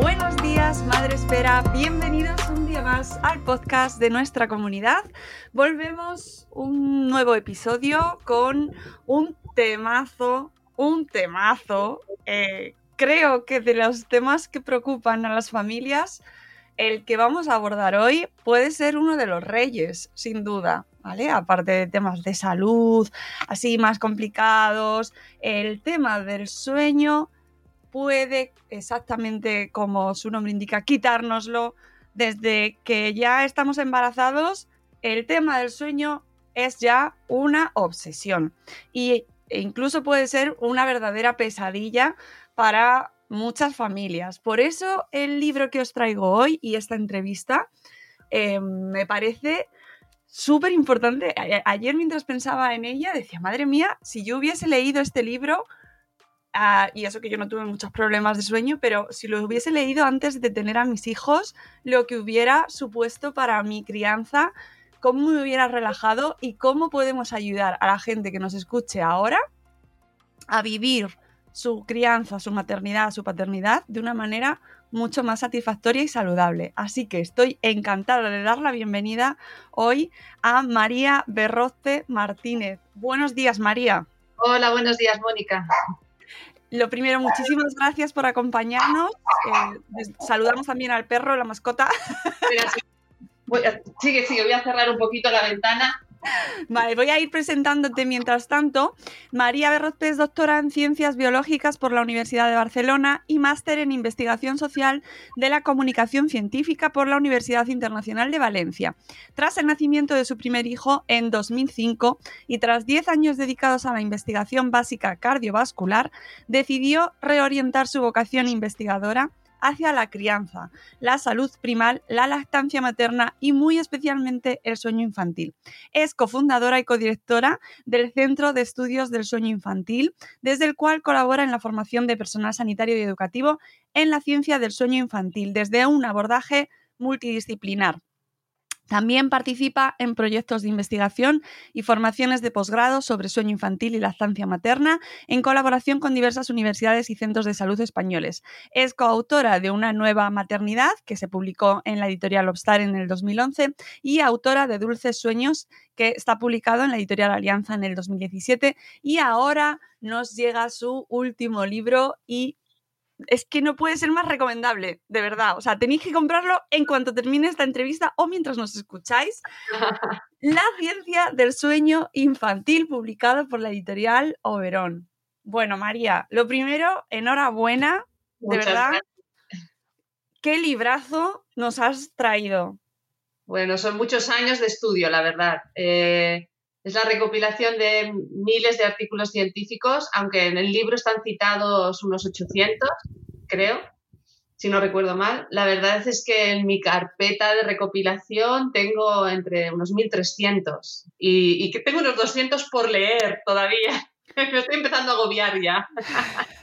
Buenos días, Madre Espera. Bienvenidos un día más al podcast de nuestra comunidad. Volvemos un nuevo episodio con un temazo, un temazo. eh, creo que de los temas que preocupan a las familias, el que vamos a abordar hoy puede ser uno de los reyes, sin duda. ¿Vale? Aparte de temas de salud, así más complicados, el tema del sueño puede, exactamente como su nombre indica, quitárnoslo. Desde que ya estamos embarazados, el tema del sueño es ya una obsesión. Y e incluso puede ser una verdadera pesadilla para muchas familias. Por eso el libro que os traigo hoy y esta entrevista eh, me parece súper importante. Ayer mientras pensaba en ella decía, madre mía, si yo hubiese leído este libro Ah, y eso que yo no tuve muchos problemas de sueño, pero si lo hubiese leído antes de tener a mis hijos, lo que hubiera supuesto para mi crianza, cómo me hubiera relajado y cómo podemos ayudar a la gente que nos escuche ahora a vivir su crianza, su maternidad, su paternidad de una manera mucho más satisfactoria y saludable. Así que estoy encantada de dar la bienvenida hoy a María Berroce Martínez. Buenos días, María. Hola, buenos días, Mónica. Lo primero, muchísimas gracias por acompañarnos. Eh, saludamos también al perro, la mascota. Sí. A- sigue, sigue, voy a cerrar un poquito la ventana. Voy a ir presentándote mientras tanto. María Berrote es doctora en Ciencias Biológicas por la Universidad de Barcelona y máster en Investigación Social de la Comunicación Científica por la Universidad Internacional de Valencia. Tras el nacimiento de su primer hijo en 2005 y tras 10 años dedicados a la investigación básica cardiovascular, decidió reorientar su vocación investigadora hacia la crianza, la salud primal, la lactancia materna y muy especialmente el sueño infantil. Es cofundadora y codirectora del Centro de Estudios del Sueño Infantil, desde el cual colabora en la formación de personal sanitario y educativo en la ciencia del sueño infantil, desde un abordaje multidisciplinar. También participa en proyectos de investigación y formaciones de posgrado sobre sueño infantil y lactancia materna en colaboración con diversas universidades y centros de salud españoles. Es coautora de Una nueva maternidad, que se publicó en la editorial Obstar en el 2011, y autora de Dulces Sueños, que está publicado en la editorial Alianza en el 2017. Y ahora nos llega su último libro y es que no puede ser más recomendable, de verdad. O sea, tenéis que comprarlo en cuanto termine esta entrevista o mientras nos escucháis. La ciencia del sueño infantil, publicado por la editorial Oberón. Bueno, María, lo primero, enhorabuena, de verdad. gracias. ¿Qué librazo nos has traído? Bueno, son muchos años de estudio, la verdad. Eh, es la recopilación de miles de artículos científicos, aunque en el libro están citados unos 800, creo, si no recuerdo mal. La verdad es que en mi carpeta de recopilación tengo entre unos 1300 y, y que tengo unos 200 por leer todavía. Me estoy empezando a agobiar ya.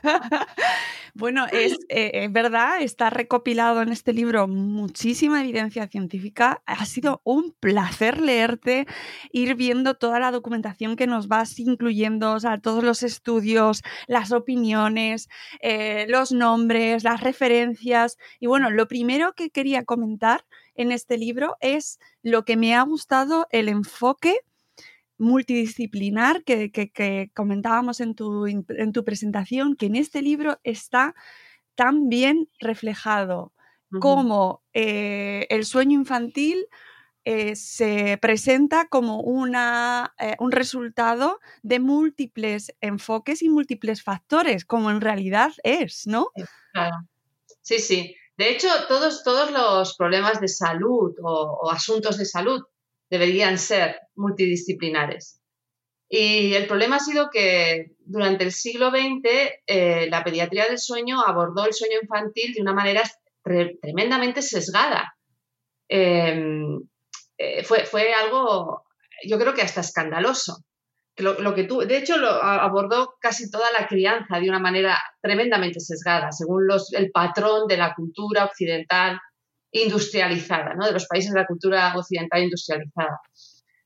Bueno, es, eh, es, verdad, está recopilado en este libro muchísima evidencia científica. Ha sido un placer leerte, ir viendo toda la documentación que nos vas incluyendo, o sea, todos los estudios, las opiniones, eh, los nombres, las referencias. Y bueno, lo primero que quería comentar en este libro es lo que me ha gustado el enfoque multidisciplinar que, comentábamos en tu, en tu, presentación, que en este libro está tan bien reflejado como eh, el sueño infantil eh, se presenta como una, eh, un resultado de múltiples enfoques y múltiples factores, como en realidad es, ¿no? Claro. Sí, sí. De hecho, todos, todos los problemas de salud o asuntos de salud deberían ser multidisciplinares. Y el problema ha sido que durante el siglo XX eh, la pediatría del sueño abordó el sueño infantil de una manera tremendamente sesgada. Em, eh, fue, fue, algo, yo creo que hasta escandaloso. Lo, que tú, de hecho, lo abordó casi toda la crianza de una manera tremendamente sesgada, según los, el patrón de la cultura occidental industrializada, ¿no? de los países de la cultura occidental industrializada.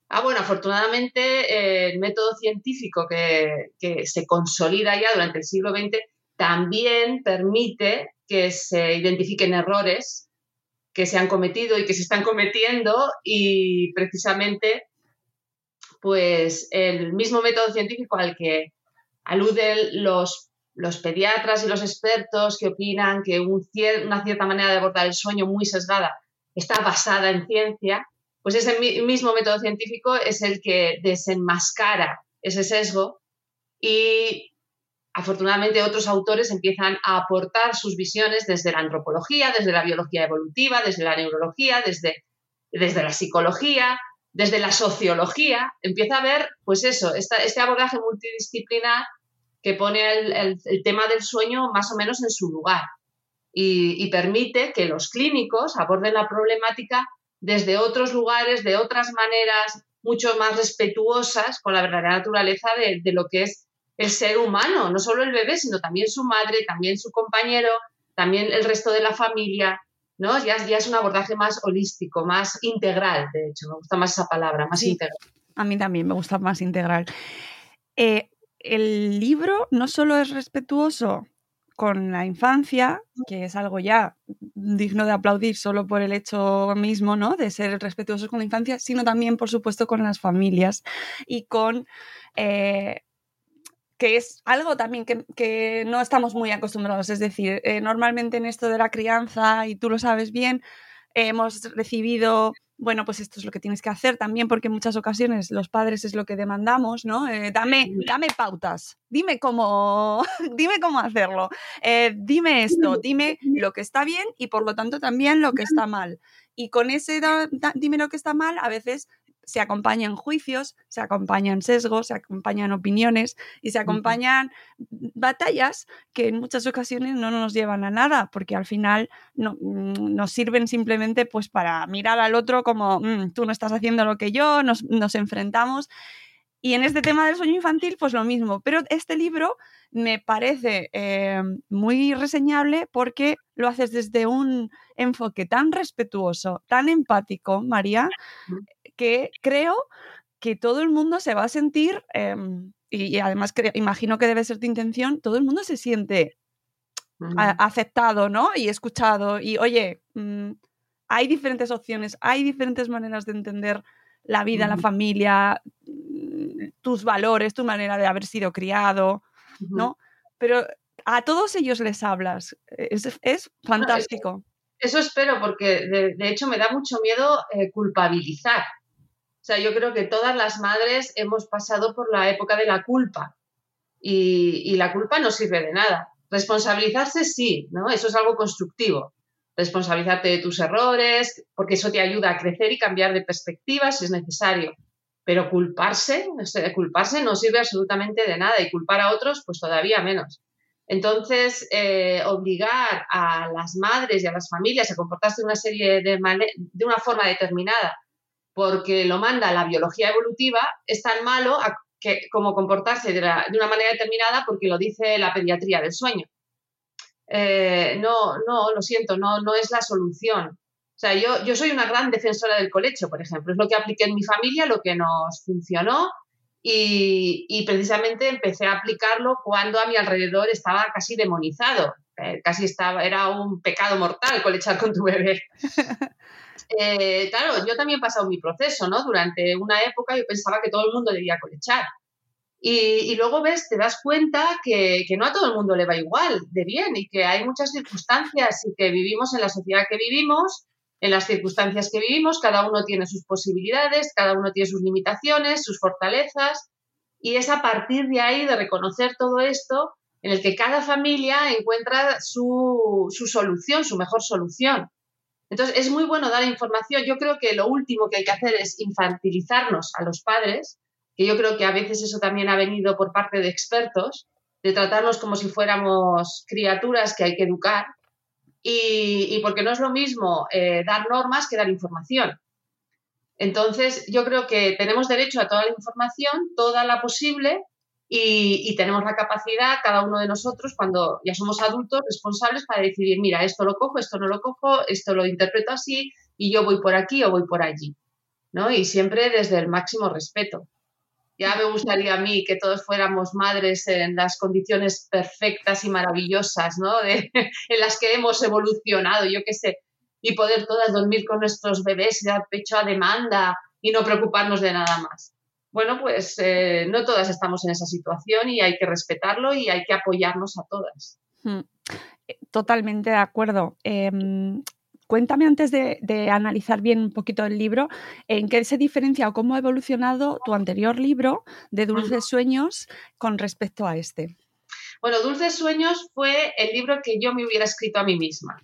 Ah, bueno, afortunadamente eh, el método científico que, se consolida ya durante el siglo XX también permite que se identifiquen errores que se han cometido y que se están cometiendo y precisamente pues el mismo método científico al que aluden los los pediatras y los expertos que opinan que una cierta manera de abordar el sueño muy sesgada está basada en ciencia, pues ese mismo método científico es el que desenmascara ese sesgo y afortunadamente otros autores empiezan a aportar sus visiones desde la antropología, desde la biología evolutiva, desde la neurología, desde, desde la psicología, desde la sociología. Empieza a ver, pues eso, este abordaje multidisciplinar que pone el, tema del sueño más o menos en su lugar y, permite que los clínicos aborden la problemática desde otros lugares, de otras maneras, mucho más respetuosas con la verdadera naturaleza de, lo que es el ser humano, no solo el bebé, sino también su madre, también su compañero, también el resto de la familia, ¿no? Ya, ya es un abordaje más holístico, más integral, de hecho, me gusta más esa palabra, más integral. A mí también me gusta más integral. Eh, el libro no solo es respetuoso con la infancia, que es algo ya digno de aplaudir solo por el hecho mismo, ¿no? De ser respetuosos con la infancia, sino también, por supuesto, con las familias y con eh, que es algo también que, no estamos muy acostumbrados. Es decir, eh, normalmente en esto de la crianza, y tú lo sabes bien, hemos recibido bueno, pues esto es lo que tienes que hacer también, porque en muchas ocasiones los padres es lo que demandamos, ¿no? Eh, dame, dame pautas, dime cómo, dime cómo hacerlo, eh, dime esto, dime lo que está bien y por lo tanto también lo que está mal. Y con ese dime lo que está mal, a veces se acompañan juicios, se acompañan sesgos, se acompañan opiniones y se acompañan batallas que en muchas ocasiones no nos llevan a nada, porque al final no, mm, nos sirven simplemente pues para mirar al otro como mm, tú no estás haciendo lo que yo, nos, enfrentamos. Y en este tema del sueño infantil, pues lo mismo. Pero este libro me parece eh, muy reseñable porque lo haces desde un enfoque tan respetuoso, tan empático, María, que creo que todo el mundo se va a sentir, em, y, además imagino que debe ser tu intención, todo el mundo se siente aceptado, ¿no? Y escuchado. Y oye, mm, hay diferentes opciones, hay diferentes maneras de entender la vida, la familia, mm, tus valores, tu manera de haber sido criado, ¿no? Pero a todos ellos les hablas. Es, fantástico. eso espero, porque de, hecho me da mucho miedo eh, culpabilizar sea, yo creo que todas las madres hemos pasado por la época de la culpa y, la culpa no sirve de nada. Responsabilizarse sí, ¿no? Eso es algo constructivo. Responsabilizarte de tus errores, porque eso te ayuda a crecer y cambiar de perspectiva si es necesario. Pero culparse, culparse no sirve absolutamente de nada y culpar a otros, pues todavía menos. Entonces, eh, obligar a las madres y a las familias a comportarse de una serie de, de una forma determinada porque lo manda la biología evolutiva, es tan malo que, como comportarse de, una manera determinada porque lo dice la pediatría del sueño. eh, no, no, lo siento, no, no es la solución. O sea, yo, yo soy una gran defensora del colecho, por ejemplo. Es lo que apliqué en mi familia, lo que nos funcionó y, precisamente empecé a aplicarlo cuando a mi alrededor estaba casi demonizado. Eh, casi estaba, era un pecado mortal colechar con tu bebé. Eh, claro, yo también he pasado mi proceso, ¿no? Durante una época yo pensaba que todo el mundo debía colechar. Y, luego ves, te das cuenta que, que, no a todo el mundo le va igual de bien y que hay muchas circunstancias y que vivimos en la sociedad que vivimos, en las circunstancias que vivimos, cada uno tiene sus posibilidades, cada uno tiene sus limitaciones, sus fortalezas y es a partir de ahí de reconocer todo esto en el que cada familia encuentra su, su solución, su mejor solución. Entonces, es muy bueno dar información. Yo creo que lo último que hay que hacer es infantilizarnos a los padres, que yo creo que a veces eso también ha venido por parte de expertos, de tratarnos como si fuéramos criaturas que hay que educar, y, porque no es lo mismo eh, dar normas que dar información. Entonces, yo creo que tenemos derecho a toda la información, toda la posible, y, tenemos la capacidad, cada uno de nosotros, cuando ya somos adultos, responsables para decidir, mira, esto lo cojo, esto no lo cojo, esto lo interpreto así y yo voy por aquí o voy por allí. ¿no? Y siempre desde el máximo respeto. Ya me gustaría a mí que todos fuéramos madres en las condiciones perfectas y maravillosas, ¿no? en las que hemos evolucionado, yo qué sé, y poder todas dormir con nuestros bebés y pecho a demanda y no preocuparnos de nada más bueno, pues eh, no todas estamos en esa situación y hay que respetarlo y hay que apoyarnos a todas. Hmm. Eh, totalmente de acuerdo. Em, cuéntame antes de, analizar bien un poquito el libro, ¿en qué se diferencia o cómo ha evolucionado tu anterior libro de Dulces Sueños con respecto a este? Bueno, Dulces Sueños fue el libro que yo me hubiera escrito a mí misma,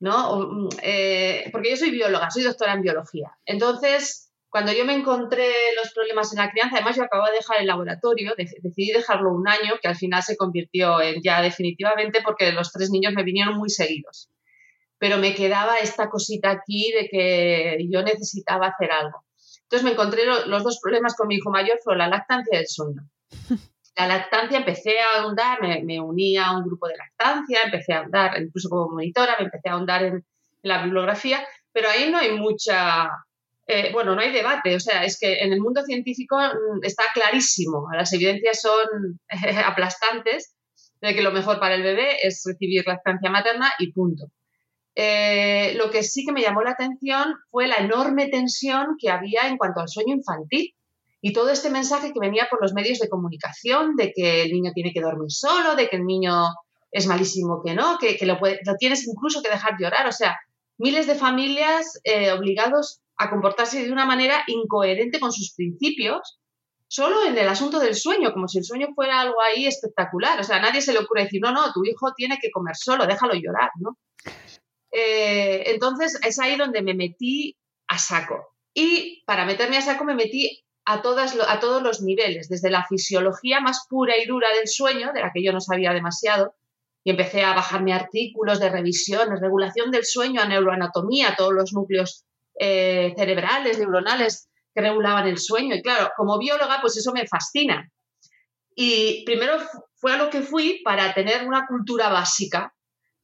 ¿no? Mm, eh, porque yo soy bióloga, soy doctora en biología. Entonces, cuando yo me encontré los problemas en la crianza, además yo acababa de dejar el laboratorio, decidí dejarlo un año, que al final se convirtió en ya definitivamente porque los tres niños me vinieron muy seguidos. Pero me quedaba esta cosita aquí de que yo necesitaba hacer algo. Entonces me encontré los dos problemas con mi hijo mayor, fueron la lactancia y el sueño. La lactancia empecé a ahondar, me, me uní a un grupo de lactancia, empecé a ahondar, incluso como monitora, me empecé a ahondar en la bibliografía, pero ahí no hay mucha eh, bueno, no hay debate, o sea, es que en el mundo científico mm, está clarísimo, las evidencias son aplastantes de que lo mejor para el bebé es recibir lactancia materna y punto. Eh, lo que sí que me llamó la atención fue la enorme tensión que había en cuanto al sueño infantil y todo este mensaje que venía por los medios de comunicación de que el niño tiene que dormir solo, de que el niño es malísimo que no, que, lo, tienes incluso que dejar llorar, o sea, miles de familias eh, obligados a comportarse de una manera incoherente con sus principios, solo en el asunto del sueño, como si el sueño fuera algo ahí espectacular. O sea, a nadie se le ocurre decir, no, no, tu hijo tiene que comer solo, déjalo llorar, ¿no? Eh, entonces es ahí donde me metí a saco. Y para meterme a saco me metí a, todas, a todos los niveles, desde la fisiología más pura y dura del sueño, de la que yo no sabía demasiado, y empecé a bajarme artículos de revisiones, regulación del sueño, a neuroanatomía, todos los núcleos eh, cerebrales, neuronales que regulaban el sueño. Y claro, como bióloga, pues eso me fascina. Y primero fue a lo que fui para tener una cultura básica,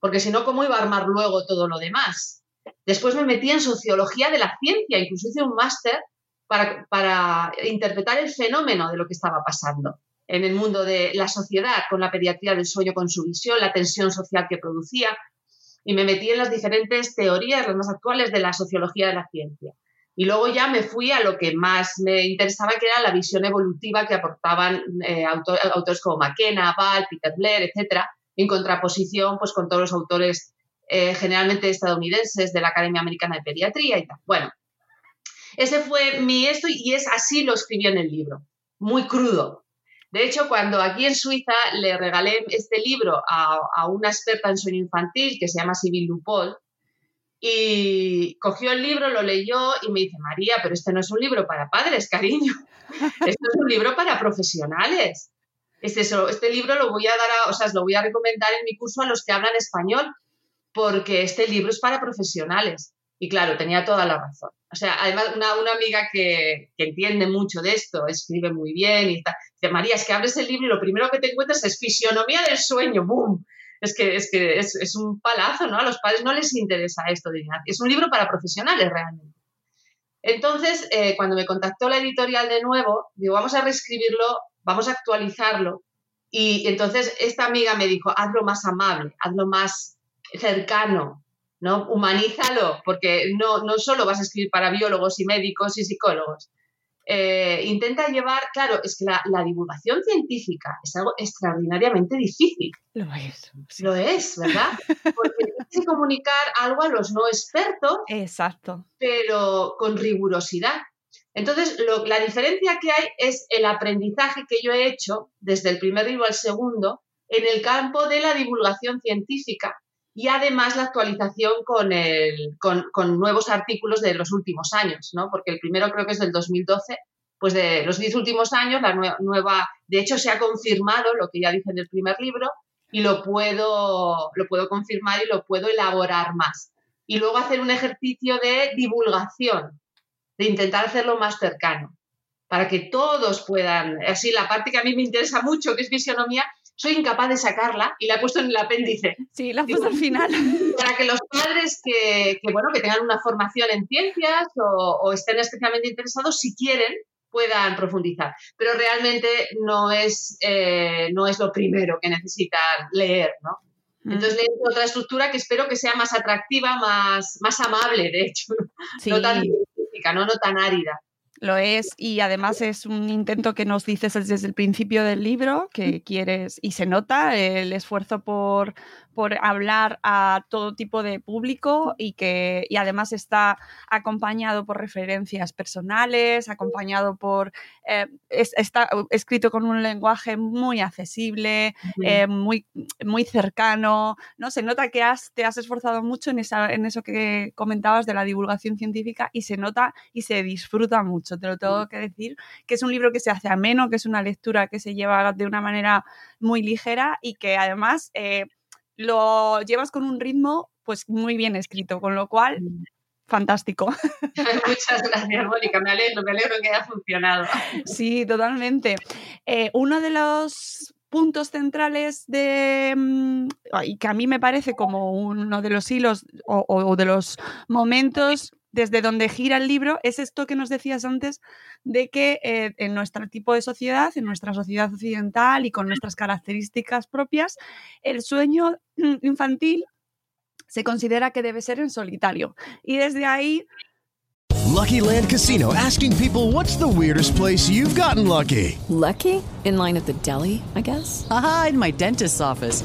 porque si no, ¿cómo iba a armar luego todo lo demás? Después me metí en sociología de la ciencia, incluso hice un máster para, para interpretar el fenómeno de lo que estaba pasando en el mundo de la sociedad, con la pediatría del sueño, con su visión, la tensión social que producía y me metí en las diferentes teorías, las más actuales de la sociología de la ciencia. Y luego ya me fui a lo que más me interesaba, que era la visión evolutiva que aportaban eh, autores como McKenna, Ball, Peter Blair, etc., en contraposición pues, con todos los autores eh, generalmente estadounidenses de la Academia Americana de Pediatría y tal. Bueno, ese fue mi esto y es así lo escribí en el libro, muy crudo, de hecho, cuando aquí en Suiza le regalé este libro a, una experta en sueño infantil que se llama Sibyl Lupol, y cogió el libro, lo leyó y me dice, María, pero este no es un libro para padres, cariño. Este es un libro para profesionales. Este, este libro lo voy a dar, a, o sea, lo voy a recomendar en mi curso a los que hablan español, porque este libro es para profesionales. Y claro, tenía toda la razón. O sea, además, una, amiga que, entiende mucho de esto, escribe muy bien y tal, dice, María, es que abres el libro y lo primero que te encuentras es fisionomía del sueño, ¡boom! es que, es, que es, un palazo, ¿no? A los padres no les interesa esto de Es un libro para profesionales realmente. Entonces, eh, cuando me contactó la editorial de nuevo, digo, vamos a reescribirlo, vamos a actualizarlo. Y entonces esta amiga me dijo, hazlo más amable, hazlo más cercano, ¿no? Humanízalo, porque no, no solo vas a escribir para biólogos y médicos y psicólogos, eh, intenta llevar, claro, es que la, divulgación científica es algo extraordinariamente difícil. Lo es. Lo es, ¿verdad? Porque tienes que comunicar algo a los no expertos. Exacto. Pero con rigurosidad. Entonces, la diferencia que hay es el aprendizaje que yo he hecho desde el primer libro al segundo en el campo de la divulgación científica y además la actualización con, el, con, nuevos artículos de los últimos años, ¿no? porque el primero creo que es del 2012, pues de los diez últimos años, la nueva, de hecho se ha confirmado lo que ya dice en el primer libro y lo puedo, lo puedo confirmar y lo puedo elaborar más. Y luego hacer un ejercicio de divulgación, de intentar hacerlo más cercano, para que todos puedan, así la parte que a mí me interesa mucho, que es visionomía, soy incapaz de sacarla y la he puesto en el apéndice. Sí, la he puesto al final. Para que los padres que, bueno, que tengan una formación en ciencias o, estén especialmente interesados, si quieren, puedan profundizar. Pero realmente no es, eh, no es lo primero que necesitan leer, ¿no? Mm. Entonces leer otra estructura que espero que sea más atractiva, más, más amable, de hecho, no tan científica, ¿no? no tan árida. Lo es y además es un intento que nos dices desde el principio del libro, que quieres, y se nota el esfuerzo por, por hablar a todo tipo de público y que y además está acompañado por referencias personales, acompañado por eh, está escrito con un lenguaje muy accesible, eh, muy, muy cercano, ¿no? Se nota que has, te has esforzado mucho en, esa, en eso que comentabas de la divulgación científica y se nota y se disfruta mucho, te lo tengo que decir, que es un libro que se hace ameno, que es una lectura que se lleva de una manera muy ligera y que además eh, lo llevas con un ritmo pues muy bien escrito, con lo cual mm. fantástico. Muchas gracias, Mónica. Me alegro, me alegro que haya funcionado. Sí, totalmente. Eh, uno de los puntos centrales de mm, y que a mí me parece como uno de los hilos o de los momentos desde donde gira el libro es esto que nos decías antes de que eh, en nuestro tipo de sociedad, en nuestra sociedad occidental y con nuestras características propias, el sueño mm, infantil se considera que debe ser en solitario. Y desde ahí... Lucky Land Casino, asking people what's the weirdest place you've gotten lucky. Lucky? In line at the deli, I guess. Aha, in my dentist's office.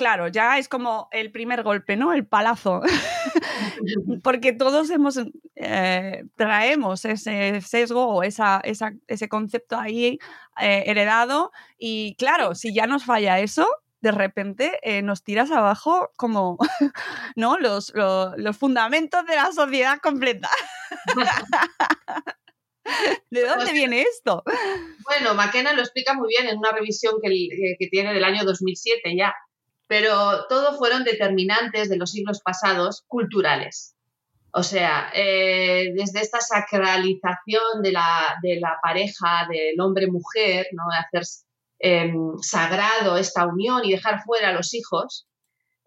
Claro, ya es como el primer golpe, ¿no? El palazo. Porque todos hemos, eh, traemos ese sesgo o ese concepto ahí eh, heredado y claro, si ya nos falla eso, de repente eh, nos tiras abajo como ¿no? Los, los, fundamentos de la sociedad completa. ¿De dónde viene esto? Bueno, McKenna lo explica muy bien en una revisión que, que tiene del año 2007 ya, pero todo fueron determinantes de los siglos pasados culturales. O sea, eh, desde esta sacralización de la, de la pareja, del hombre-mujer, ¿no? hacer em, sagrado esta unión y dejar fuera a los hijos,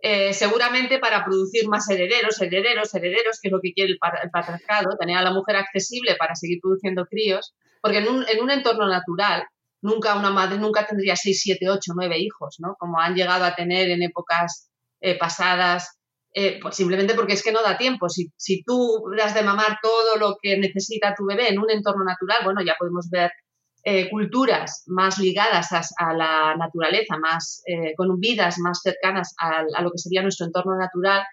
eh, seguramente para producir más herederos, herederos, herederos, que es lo que quiere el, patriarcado, tener a la mujer accesible para seguir produciendo críos, porque en un, en un entorno natural, nunca una madre nunca tendría seis, siete, ocho, nueve hijos, ¿no? Como han llegado a tener en épocas eh, pasadas eh, pues simplemente porque es que no da tiempo. Si, si tú das de mamar todo lo que necesita tu bebé en un entorno natural, bueno, ya podemos ver eh, culturas más ligadas a, la naturaleza, más, con vidas más cercanas a, lo que sería nuestro entorno natural,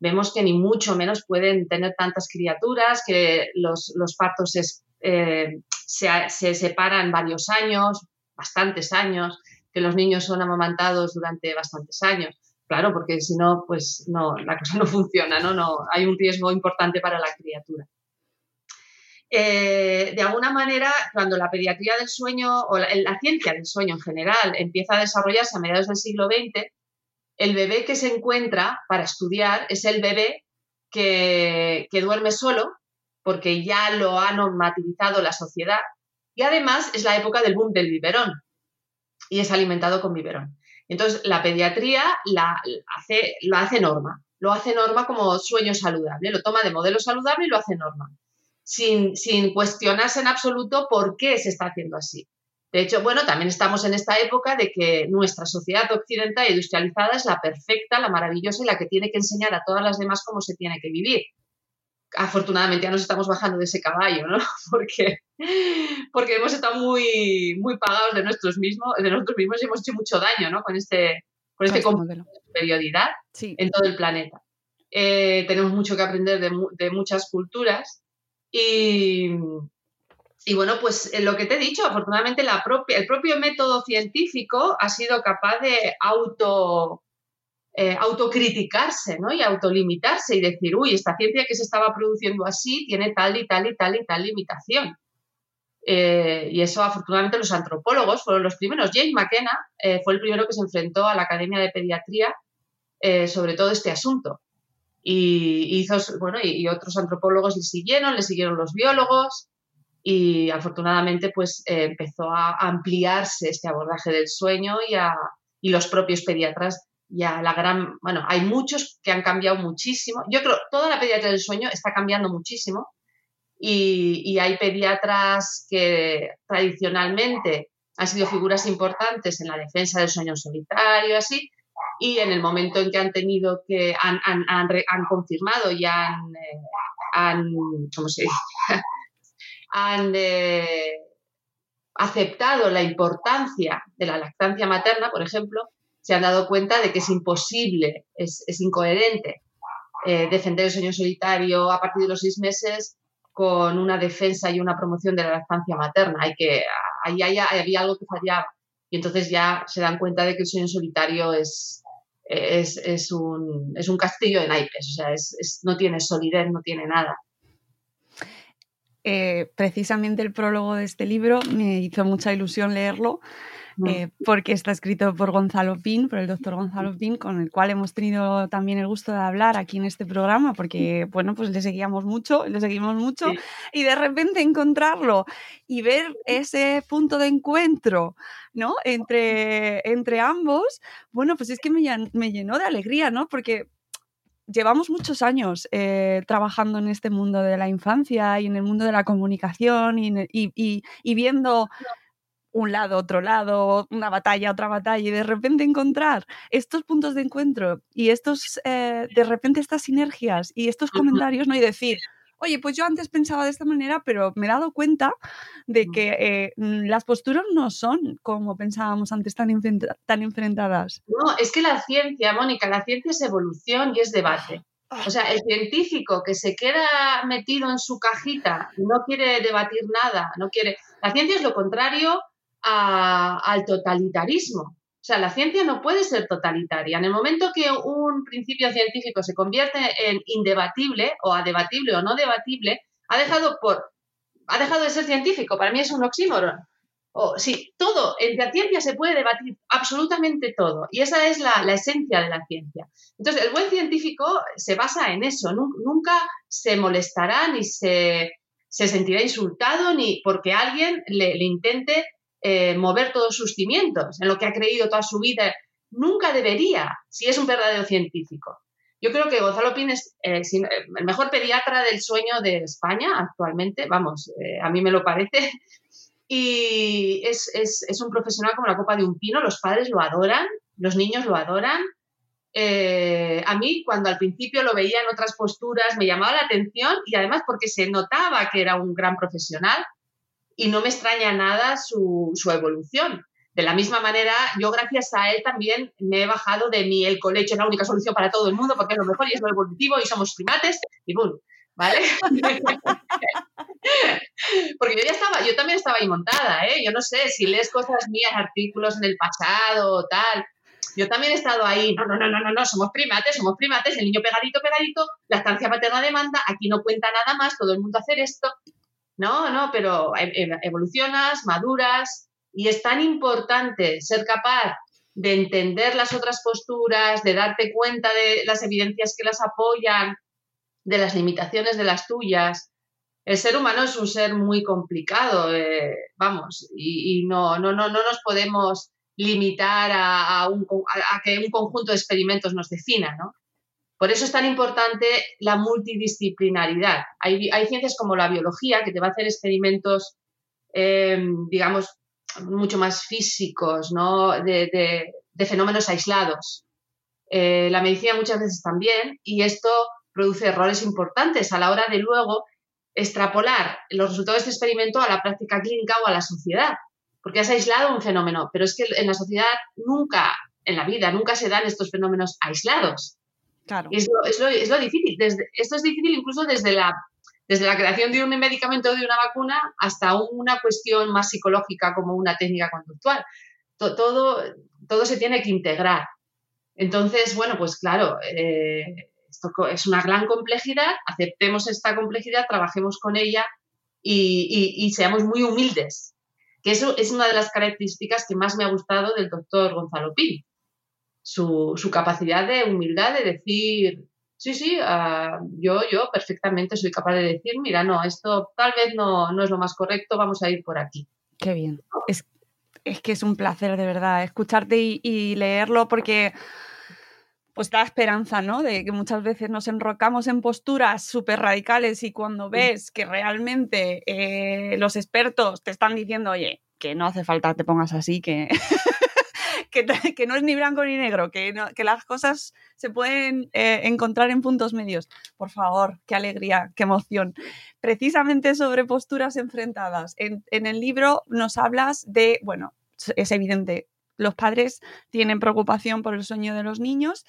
vemos que ni mucho menos pueden tener tantas criaturas, que los, partos se, se separan varios años, bastantes años, que los niños son amamantados durante bastantes años. Claro, porque si no, pues no, la cosa no funciona, ¿no? no hay un riesgo importante para la criatura. Eh, de alguna manera, cuando la pediatría del sueño o la, ciencia del sueño en general empieza a desarrollarse a mediados del siglo XX, el bebé que se encuentra para estudiar es el bebé que duerme solo, porque ya lo ha normativizado la sociedad, y además es la época del boom del biberón, y es alimentado con biberón. Entonces, la pediatría lo hace norma, lo hace norma como sueño saludable, lo toma de modelo saludable y lo hace norma, sin, sin cuestionarse en absoluto por qué se está haciendo así. De hecho, bueno, también estamos en esta época de que nuestra sociedad occidental e industrializada es la perfecta, la maravillosa y la que tiene que enseñar a todas las demás cómo se tiene que vivir afortunadamente ya nos estamos bajando de ese caballo, ¿no? Porque, porque hemos estado muy, muy pagados de nosotros mismos, de nosotros mismos y hemos hecho mucho daño, ¿no? Con este, con este, este de superioridad en todo el planeta. Eh, tenemos mucho que aprender de, muchas culturas y, y, bueno, pues lo que te he dicho, afortunadamente la propia, el propio método científico ha sido capaz de auto eh, autocriticarse ¿no? y autolimitarse y decir, uy, esta ciencia que se estaba produciendo así tiene tal y tal y tal y tal limitación. Eh, y eso, afortunadamente, los antropólogos fueron los primeros. James McKenna eh, fue el primero que se enfrentó a la Academia de Pediatría sobre todo este asunto. Y, hizo, bueno, y, otros antropólogos le siguieron, le siguieron los biólogos, y afortunadamente pues empezó a ampliarse este abordaje del sueño y, y los propios pediatras ya la gran, bueno, hay muchos que han cambiado muchísimo. Yo creo toda la pediatría del sueño está cambiando muchísimo y, hay pediatras que tradicionalmente han sido figuras importantes en la defensa del sueño solitario, así, y en el momento en que han tenido que, han, han, han, confirmado y han, eh, han ¿cómo se dice? han eh, aceptado la importancia de la lactancia materna, por ejemplo, se han dado cuenta de que es imposible, es, incoherente eh, defender el sueño solitario a partir de los seis meses con una defensa y una promoción de la lactancia materna. Hay que, ahí había algo que fallaba. Y entonces ya se dan cuenta de que el sueño solitario es, es, un, es un, castillo de naipes, o sea, no tiene solidez, no tiene nada. Eh, precisamente el prólogo de este libro me hizo mucha ilusión leerlo eh, porque está escrito por Gonzalo Pin, por el doctor Gonzalo Pin, con el cual hemos tenido también el gusto de hablar aquí en este programa, porque, bueno, pues le seguíamos mucho, le seguimos mucho, y de repente encontrarlo y ver ese punto de encuentro, ¿no? Entre, entre ambos, bueno, pues es que me, me llenó de alegría, ¿no? Porque llevamos muchos años eh, trabajando en este mundo de la infancia y en el mundo de la comunicación y, y, y viendo un lado, otro lado, una batalla, otra batalla, y de repente encontrar estos puntos de encuentro y estos, eh, de repente estas sinergias y estos comentarios, ¿no? Y decir, oye, pues yo antes pensaba de esta manera, pero me he dado cuenta de que eh, mm, las posturas no son como pensábamos antes tan, tan enfrentadas. No, es que la ciencia, Mónica, la ciencia es evolución y es debate. O sea, el científico que se queda metido en su cajita y no quiere debatir nada, no quiere. La ciencia es lo contrario al totalitarismo. O sea, la ciencia no puede ser totalitaria. En el momento que un principio científico se convierte en indebatible o a debatible o no debatible, ha dejado, por, ha dejado de ser científico. Para mí es un oxímoron. O, sí, todo, en la ciencia se puede debatir absolutamente todo. Y esa es la, esencia de la ciencia. Entonces, el buen científico se basa en eso. Nunca se molestará ni se, sentirá insultado ni porque alguien le intente eh, mover todos sus cimientos, en lo que ha creído toda su vida. Nunca debería, si es un verdadero científico. Yo creo que Gonzalo Pin es eh, el mejor pediatra del sueño de España actualmente, vamos, eh, a mí me lo parece. Y es, un profesional como la copa de un pino, los padres lo adoran, los niños lo adoran. eh, a mí cuando al principio lo veía en otras posturas me llamaba la atención y además porque se notaba que era un gran profesional y no me extraña nada su, su evolución. De la misma manera, yo gracias a él también me he bajado de mi el colecho es la única solución para todo el mundo porque es lo mejor y es lo evolutivo y somos primates y boom, ¿vale? porque yo ya estaba, yo también estaba ahí montada, ¿eh? Yo no sé si lees cosas mías, artículos en el pasado o tal. Yo también he estado ahí, no, no, no, no, no, no, somos primates, somos primates, el niño pegadito, pegadito, la estancia paterna demanda, aquí no cuenta nada más, todo el mundo hacer esto. No, no, pero e, e, evolucionas, maduras, y es tan importante ser capaz de entender las otras posturas, de darte cuenta de las evidencias que las apoyan, de las limitaciones de las tuyas. El ser humano es un ser muy complicado, eh, vamos, y, no, no, no, no nos podemos limitar a, que un conjunto de experimentos nos defina, ¿no? Por eso es tan importante la multidisciplinaridad. Hay, ciencias como la biología que te va a hacer experimentos, eh, digamos, mucho más físicos, ¿no? de, fenómenos aislados. Eh, la medicina muchas veces también, y esto produce errores importantes a la hora de luego extrapolar los resultados de este experimento a la práctica clínica o a la sociedad, porque has aislado un fenómeno, pero es que en la sociedad nunca, en la vida, nunca se dan estos fenómenos aislados. Claro. es, lo, es, lo, difícil. Desde, esto es difícil incluso desde la desde la creación de un medicamento o de una vacuna hasta una cuestión más psicológica como una técnica conductual. Todo, todo se tiene que integrar. Entonces, bueno, pues claro, eh, esto es una gran complejidad, aceptemos esta complejidad, trabajemos con ella y, seamos muy humildes, que eso es una de las características que más me ha gustado del doctor Gonzalo Pin, su, su capacidad de humildad de decir, Sí, sí, ah, yo, yo perfectamente soy capaz de decir, mira, no, esto tal vez no, no es lo más correcto, vamos a ir por aquí. Qué bien. Es, es que es un placer de verdad escucharte y, leerlo porque pues da esperanza, ¿no? De que muchas veces nos enrocamos en posturas súper radicales y cuando ves que realmente eh, los expertos te están diciendo, oye, que no hace falta te pongas así, que que, no es ni blanco ni negro, que, que las cosas se pueden eh, encontrar en puntos medios. Por favor, qué alegría, qué emoción. Precisamente sobre posturas enfrentadas. En, el libro nos hablas de, bueno, es evidente, los padres tienen preocupación por el sueño de los niños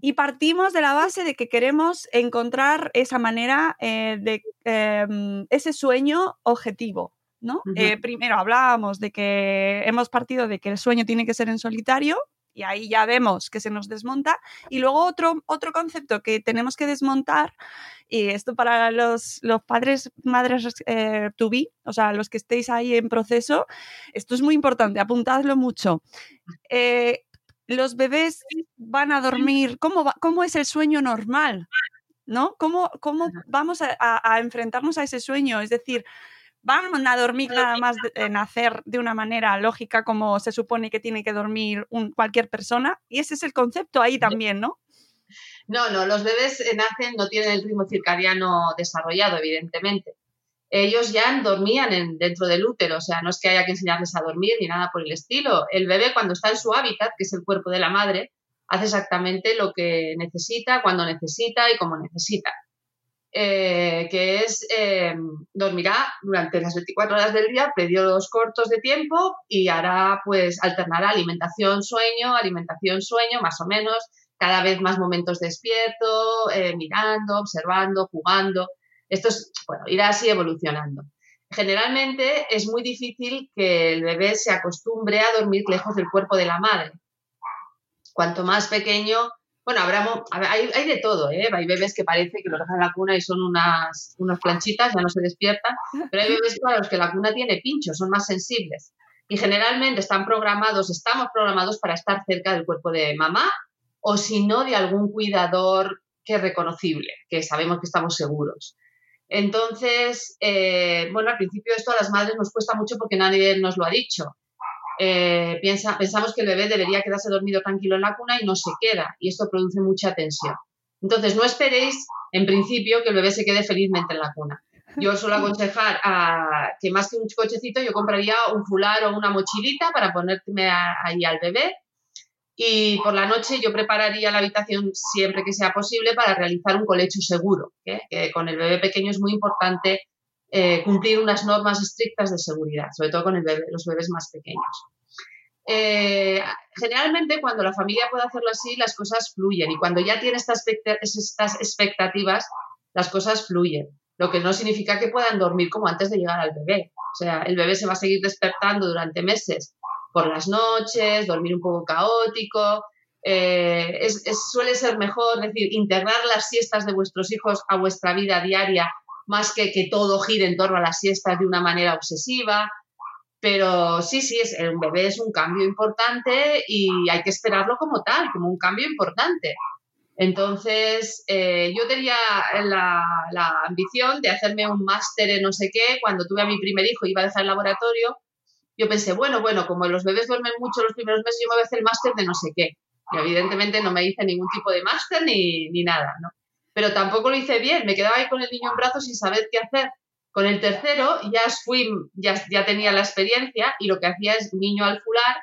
y partimos de la base de que queremos encontrar esa manera eh, de em, ese sueño objetivo, ¿no? Eh, primero hablábamos de que hemos partido de que el sueño tiene que ser en solitario, y ahí ya vemos que se nos desmonta. Y luego otro, otro concepto que tenemos que desmontar, y esto para los, los padres, madres eh, to be, o sea, los que estéis ahí en proceso, esto es muy importante, apuntadlo mucho. Eh, los bebés van a dormir, ¿cómo, ¿cómo es el sueño normal? ¿No? ¿Cómo, cómo vamos a enfrentarnos a ese sueño? Es decir, van a dormir nada más de, nacer de una manera lógica como se supone que tiene que dormir un, cualquier persona. Y ese es el concepto ahí también, ¿no? No, no, los bebés nacen, no tienen el ritmo circadiano desarrollado, evidentemente. Ellos ya dormían en, dentro del útero, o sea, no es que haya que enseñarles a dormir ni nada por el estilo. El bebé cuando está en su hábitat, que es el cuerpo de la madre, hace exactamente lo que necesita, cuando necesita y como necesita. Eh, que es eh, dormirá durante las 24 horas del día, periodos cortos de tiempo y hará pues alternará alimentación, sueño, alimentación, sueño, más o menos, cada vez más momentos despierto, eh, mirando, observando, jugando. Esto es, bueno, irá así evolucionando. Generalmente es muy difícil que el bebé se acostumbre a dormir lejos del cuerpo de la madre. Cuanto más pequeño, bueno, habrá, hay, de todo, ¿eh? Hay bebés que parece que los dejan en la cuna y son unas, unas planchitas, ya no se despiertan, pero hay bebés para los que la cuna tiene pinchos, son más sensibles. Y generalmente están programados, estamos programados para estar cerca del cuerpo de mamá o si no de algún cuidador que es reconocible, que sabemos que estamos seguros. Entonces, eh, bueno, al principio esto a las madres nos cuesta mucho porque nadie nos lo ha dicho. Eh, piensa, pensamos que el bebé debería quedarse dormido tranquilo en la cuna y no se queda, y esto produce mucha tensión. Entonces, no esperéis, en principio, que el bebé se quede felizmente en la cuna. Yo suelo aconsejar a, que más que un cochecito, yo compraría un fular o una mochilita para ponerme ahí al bebé. y por la noche yo prepararía la habitación siempre que sea posible para realizar un colecho seguro, ¿eh? que con el bebé pequeño es muy importante eh, cumplir unas normas estrictas de seguridad, sobre todo con los bebés más pequeños. Eh, generalmente cuando la familia puede hacerlo así, las cosas fluyen y cuando ya tiene estas, expectativas, las cosas fluyen, lo que no significa que puedan dormir como antes de llegar al bebé. O sea, el bebé se va a seguir despertando durante meses por las noches, dormir un poco caótico. Eh, suele ser mejor, decir, integrar las siestas de vuestros hijos a vuestra vida diaria más que que todo gire en torno a las siestas de una manera obsesiva. Pero sí, sí, es, un bebé es un cambio importante y hay que esperarlo como tal, como un cambio importante. Entonces, eh, yo tenía la, la, ambición de hacerme un máster en no sé qué. Cuando tuve a mi primer hijo, iba a dejar el laboratorio yo pensé, bueno, bueno, como los bebés duermen mucho los primeros meses, yo me voy a hacer el máster de no sé qué. Y evidentemente no me hice ningún tipo de máster ni, ni nada, ¿no? Pero tampoco lo hice bien, me quedaba ahí con el niño en brazos sin saber qué hacer. Con el tercero ya fui, ya, ya tenía la experiencia y lo que hacía es niño al fular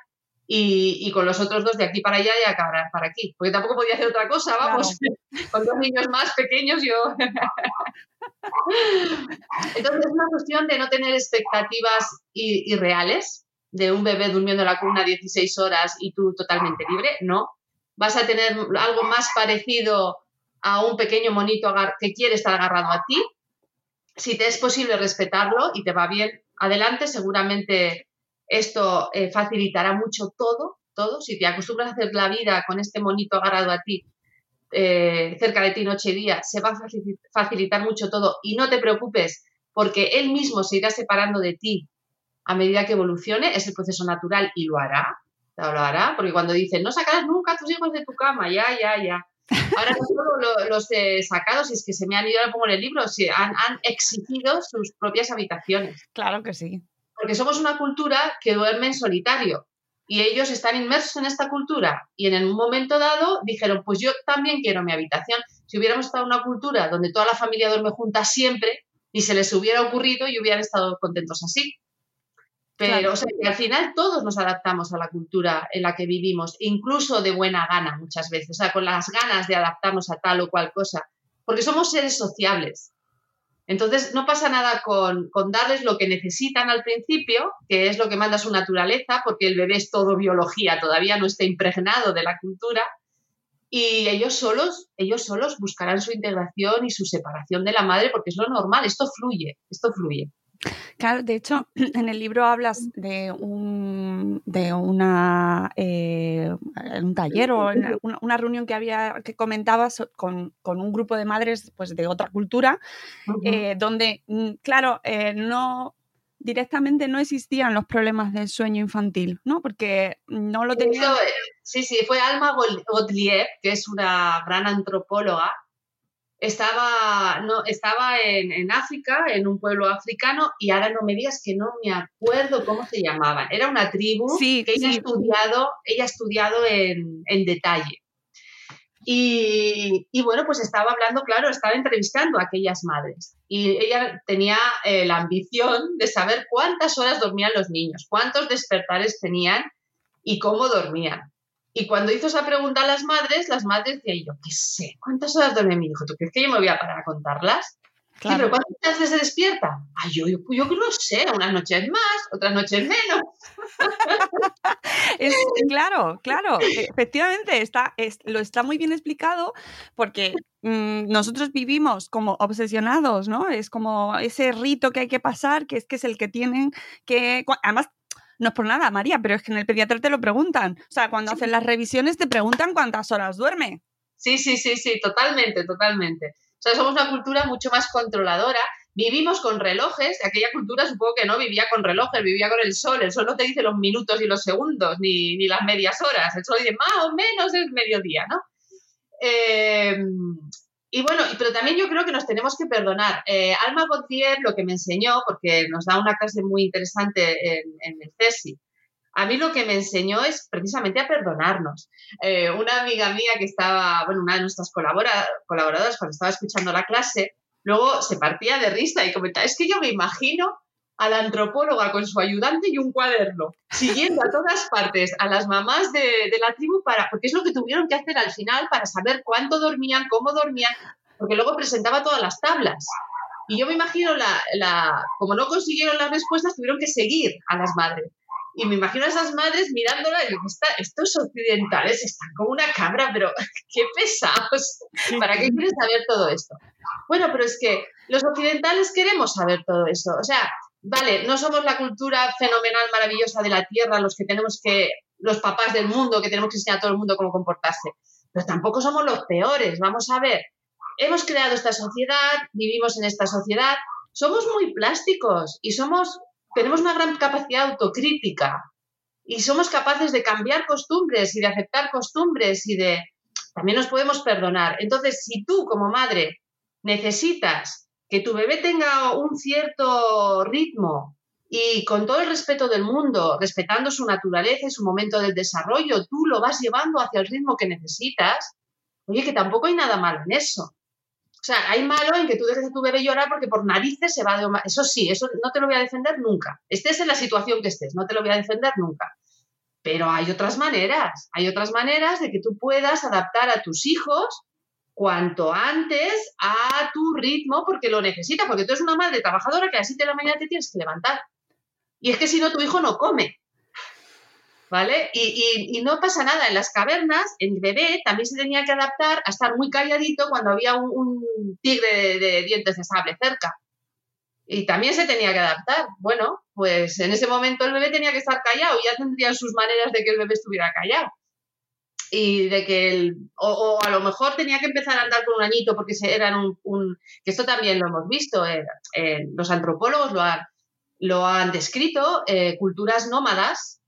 y, y, con los otros dos de aquí para allá y acá para aquí. Porque tampoco podía hacer otra cosa, vamos. con dos niños más pequeños yo. Entonces es una cuestión de no tener expectativas irreales de un bebé durmiendo en la cuna 16 horas y tú totalmente libre, no. Vas a tener algo más parecido a un pequeño monito que quiere estar agarrado a ti. Si te es posible respetarlo y te va bien, adelante, seguramente esto eh, facilitará mucho todo, todo. Si te acostumbras a hacer la vida con este monito agarrado a ti eh, cerca de ti noche y día, se va a facilitar mucho todo y no te preocupes porque él mismo se irá separando de ti a medida que evolucione, es el proceso natural y lo hará, lo hará, porque cuando dicen no sacarás nunca a tus hijos de tu cama, ya, ya, ya. Ahora todos los eh, sacados, es que se me han ido, ahora pongo en el libro, han, han exigido sus propias habitaciones. Claro que sí. Porque somos una cultura que duerme en solitario y ellos están inmersos en esta cultura y en un momento dado dijeron, pues yo también quiero mi habitación. Si hubiéramos estado en una cultura donde toda la familia duerme junta siempre, y se les hubiera ocurrido y hubieran estado contentos así. Pero o sea, que al final todos nos adaptamos a la cultura en la que vivimos, incluso de buena gana muchas veces, o sea, con las ganas de adaptarnos a tal o cual cosa, porque somos seres sociables. Entonces, no pasa nada con, darles lo que necesitan al principio, que es lo que manda su naturaleza, porque el bebé es todo biología, todavía no está impregnado de la cultura, y ellos solos, ellos solos buscarán su integración y su separación de la madre, porque es lo normal, esto fluye, esto fluye. Claro, de hecho, en el libro hablas de un de una eh, un taller o una, reunión que había que comentabas con, un grupo de madres pues de otra cultura, eh, donde mm, claro, eh, no directamente no existían los problemas del sueño infantil, ¿no? Porque no lo tenían. Sí, sí, fue Alma Gottlieb, que es una gran antropóloga, estaba, no, estaba en, África, en un pueblo africano, y ahora no me digas que no me acuerdo cómo se llamaba. Era una tribu que ella ha estudiado, ella ha estudiado en, detalle. Y, bueno, pues estaba hablando, claro, estaba entrevistando a aquellas madres. Y ella tenía eh, la ambición de saber cuántas horas dormían los niños, cuántos despertares tenían y cómo dormían. Y cuando hizo esa pregunta a las madres, las madres decían, yo qué sé, ¿cuántas horas duerme mi hijo? ¿Tú crees que yo me voy a parar a contarlas? Claro. pero ¿cuántas veces se despierta? Ay, yo, yo, yo no sé, unas noches más, otras noches menos. claro, claro, efectivamente, está, lo está muy bien explicado porque mm, nosotros vivimos como obsesionados, ¿no? Es como ese rito que hay que pasar, que es que es el que tienen que... Además, no es por nada, María, pero es que en el pediatra te lo preguntan. O sea, cuando hacen las revisiones te preguntan cuántas horas duerme. Sí, sí, sí, sí, totalmente, totalmente. O sea, somos una cultura mucho más controladora. Vivimos con relojes. Aquella cultura supongo que no vivía con relojes, vivía con el sol. El sol no te dice los minutos y los segundos, ni, ni las medias horas. El sol dice más o menos es mediodía, ¿no? Eh, y bueno, pero también yo creo que nos tenemos que perdonar. Eh, Alma Gautier lo que me enseñó, porque nos da una clase muy interesante en, el CESI, a mí lo que me enseñó es precisamente a perdonarnos. Eh, una amiga mía que estaba, bueno, una de nuestras colaboradoras, cuando estaba escuchando la clase, luego se partía de risa y comentaba, es que yo me imagino a la antropóloga con su ayudante y un cuaderno, siguiendo a todas partes a las mamás de, de, la tribu, para, porque es lo que tuvieron que hacer al final para saber cuánto dormían, cómo dormían, porque luego presentaba todas las tablas. Y yo me imagino, la, la, como no consiguieron las respuestas, tuvieron que seguir a las madres. Y me imagino a esas madres mirándola y digo, estos occidentales están como una cabra, pero qué pesados. ¿Para qué quieren saber todo esto? Bueno, pero es que los occidentales queremos saber todo esto. O sea, vale, no somos la cultura fenomenal, maravillosa de la Tierra, los que tenemos que, los papás del mundo, que tenemos que enseñar a todo el mundo cómo comportarse, pero tampoco somos los peores. Vamos a ver, hemos creado esta sociedad, vivimos en esta sociedad, somos muy plásticos y somos, tenemos una gran capacidad autocrítica y somos capaces de cambiar costumbres y de aceptar costumbres y de... También nos podemos perdonar. Entonces, si tú como madre necesitas que tu bebé tenga un cierto ritmo y con todo el respeto del mundo, respetando su naturaleza y su momento del desarrollo, tú lo vas llevando hacia el ritmo que necesitas, oye, que tampoco hay nada malo en eso. O sea, hay malo en que tú dejes a tu bebé llorar porque por narices se va de... Eso sí, eso no te lo voy a defender nunca. Estés en la situación que estés, no te lo voy a defender nunca. Pero hay otras maneras, hay otras maneras de que tú puedas adaptar a tus hijos cuanto antes a tu ritmo porque lo necesitas, porque tú eres una madre trabajadora que a las 7 de la mañana te tienes que levantar. Y es que si no, tu hijo no come. ¿Vale? Y, no pasa nada. En las cavernas, el bebé también se tenía que adaptar a estar muy calladito cuando había un, tigre de, dientes de sable cerca. Y también se tenía que adaptar. Bueno, pues en ese momento el bebé tenía que estar callado. Ya tendrían sus maneras de que el bebé estuviera callado y de que el, o, a lo mejor tenía que empezar a andar con un añito porque eran un, que esto también lo hemos visto, eh, eh, los antropólogos lo han, lo han descrito, eh, culturas nómadas,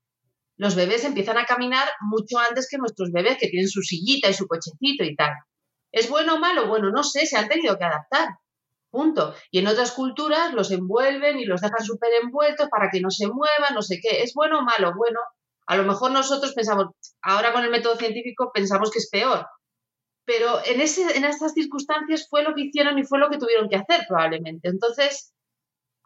los bebés empiezan a caminar mucho antes que nuestros bebés que tienen su sillita y su cochecito y tal. ¿Es bueno o malo? Bueno, no sé, se han tenido que adaptar. Punto. Y en otras culturas los envuelven y los dejan súper envueltos para que no se muevan, no sé qué. ¿Es bueno o malo? Bueno, a lo mejor nosotros pensamos, ahora con el método científico pensamos que es peor, pero en, ese, en estas circunstancias fue lo que hicieron y fue lo que tuvieron que hacer probablemente. Entonces,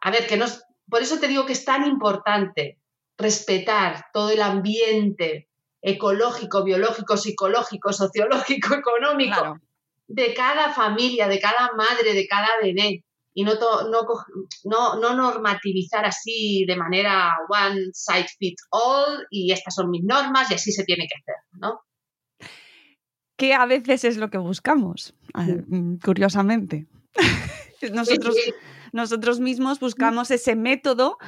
a ver, que nos, por eso te digo que es tan importante respetar todo el ambiente ecológico, biológico, psicológico, sociológico, económico de cada familia, de cada madre, de cada bebé y no, no, no, normativizar así de manera one size fits all y estas son mis normas y así se tiene que hacer, ¿no? Que a veces es lo que buscamos, mm, curiosamente. nosotros, nosotros mismos buscamos ese método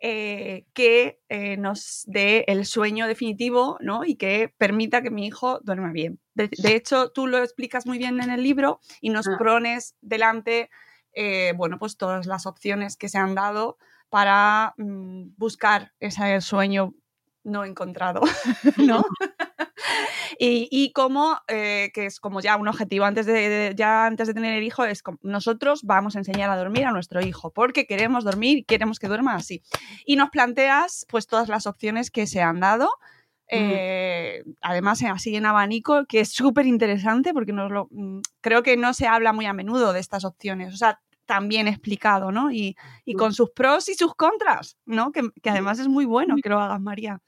eh, que eh, nos dé el sueño definitivo ¿no? y que permita que mi hijo duerma bien. De, hecho, tú lo explicas muy bien en el libro y nos ah. pones delante eh, bueno, pues todas las opciones que se han dado para mm, buscar ese sueño no encontrado, ¿no? y, y como, eh, que es como ya un objetivo antes de, ya antes de tener el hijo, es como nosotros vamos a enseñar a dormir a nuestro hijo, porque queremos dormir y queremos que duerma así. Y nos planteas pues todas las opciones que se han dado. Eh, además, así en abanico, que es súper interesante porque nos lo, mm, creo que no se habla muy a menudo de estas opciones. O sea, también explicado, ¿no? Y, con sus pros y sus contras, ¿no? Que, además es muy bueno que lo hagas, María.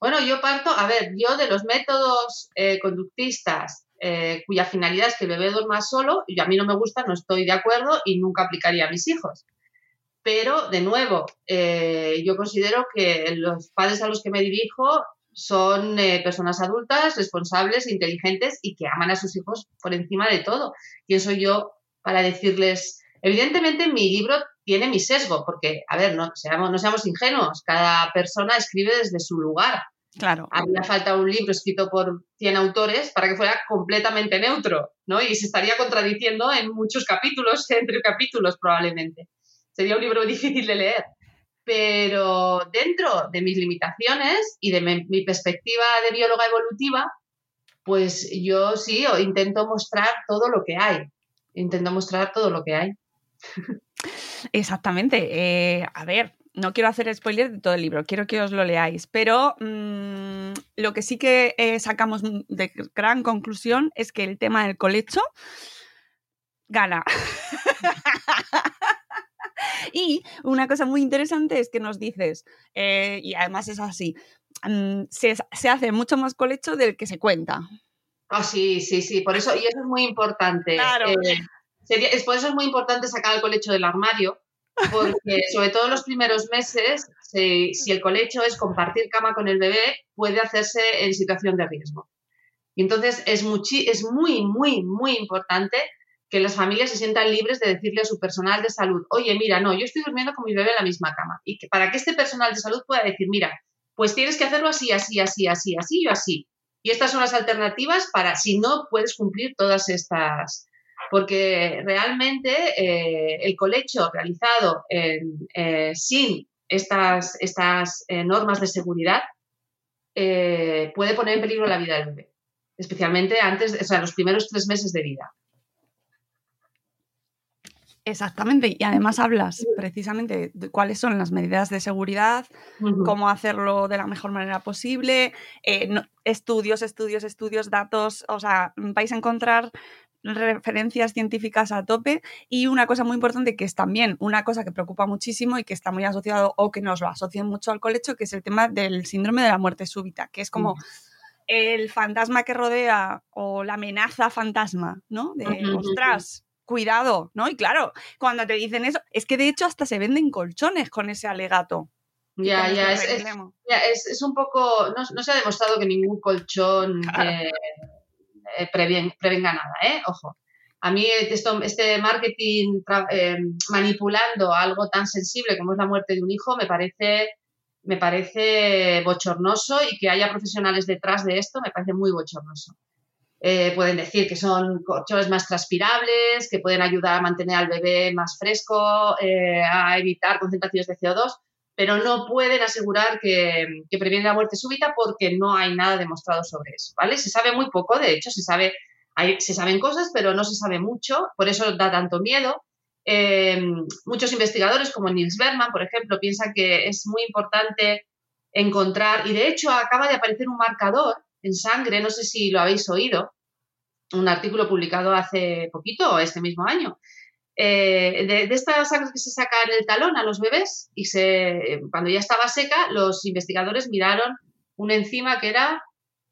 Bueno, yo parto, a ver, yo de los métodos eh, conductistas eh, cuya finalidad es que el bebé duerma solo, y a mí no me gusta, no estoy de acuerdo y nunca aplicaría a mis hijos. Pero, de nuevo, eh, yo considero que los padres a los que me dirijo son personas adultas, responsables, inteligentes y que aman a sus hijos por encima de todo. ¿Quién soy yo para decirles Evidentemente mi libro tiene mi sesgo, porque, a ver, no seamos, no seamos ingenuos, cada persona escribe desde su lugar. Claro. Habría falta un libro escrito por 100 autores para que fuera completamente neutro, ¿no? Y se estaría contradiciendo en muchos capítulos, entre capítulos probablemente. Sería un libro difícil de leer. Pero dentro de mis limitaciones y de mi perspectiva de bióloga evolutiva, pues yo sí intento mostrar todo lo que hay. Intento mostrar todo lo que hay. Exactamente. Eh, a ver, no quiero hacer spoiler de todo el libro, quiero que os lo leáis, pero mm, lo que sí que eh, sacamos de gran conclusión es que el tema del colecho gana. Y una cosa muy interesante es que nos dices, eh, y además es así, mm, se, se hace mucho más colecho del que se cuenta. Ah, sí, sí, sí, por eso, y eso es muy importante. Claro. Eh, sería- es por eso es muy importante sacar el colecho del armario, porque sobre todo en los primeros meses, si, si el colecho es compartir cama con el bebé, puede hacerse en situación de riesgo. Y entonces es, es muy, muy, muy importante que las familias se sientan libres de decirle a su personal de salud, oye, mira, no, yo estoy durmiendo con mi bebé en la misma cama. Y que, para que este personal de salud pueda decir, mira, pues tienes que hacerlo así, así, así, así, así o así. Y estas son las alternativas para si no puedes cumplir todas estas. Porque realmente eh, el colecho realizado en, eh, sin estas, estas eh, normas de seguridad puede poner en peligro la vida del bebé, especialmente antes, o sea, los primeros tres meses de vida. Exactamente, y además hablas precisamente de cuáles son las medidas de seguridad, cómo hacerlo de la mejor manera posible, eh, no- estudios, estudios, estudios, datos, o sea, vais a encontrar referencias científicas a tope y una cosa muy importante que es también una cosa que preocupa muchísimo y que está muy asociado o que nos lo asocian mucho al colecho, que es el tema del síndrome de la muerte súbita, que es como el fantasma que rodea o la amenaza fantasma, ¿no? De, ujú. ostras, cuidado, ¿no? Y claro, cuando te dicen eso, es que de hecho hasta se venden colchones con ese alegato. Ya, ya, es, es- arreglemos. ya, es- es un poco, no, no se ha demostrado que ningún colchón eh, eh, prevenga nada, ¿eh? Ojo. A mí esto- este marketing tra- eh, manipulando algo tan sensible como es la muerte de un hijo me parece, me parece bochornoso y que haya profesionales detrás de esto me parece muy bochornoso. Eh, pueden decir que son colchones más transpirables, que pueden ayudar a mantener al bebé más fresco, eh, a evitar concentraciones de CO2, pero no pueden asegurar que, que previene la muerte súbita porque no hay nada demostrado sobre eso, ¿vale? Se sabe muy poco, de hecho, se, sabe, hay, se saben cosas, pero no se sabe mucho, por eso da tanto miedo. Eh, muchos investigadores, como Niels Berman, por ejemplo, piensan que es muy importante encontrar, y de hecho acaba de aparecer un marcador en sangre, no sé si lo habéis oído, un artículo publicado hace poquito, este mismo año, eh, de, esta sangre que se saca en el talón a los bebés y se, cuando ya estaba seca, los investigadores miraron una enzima que era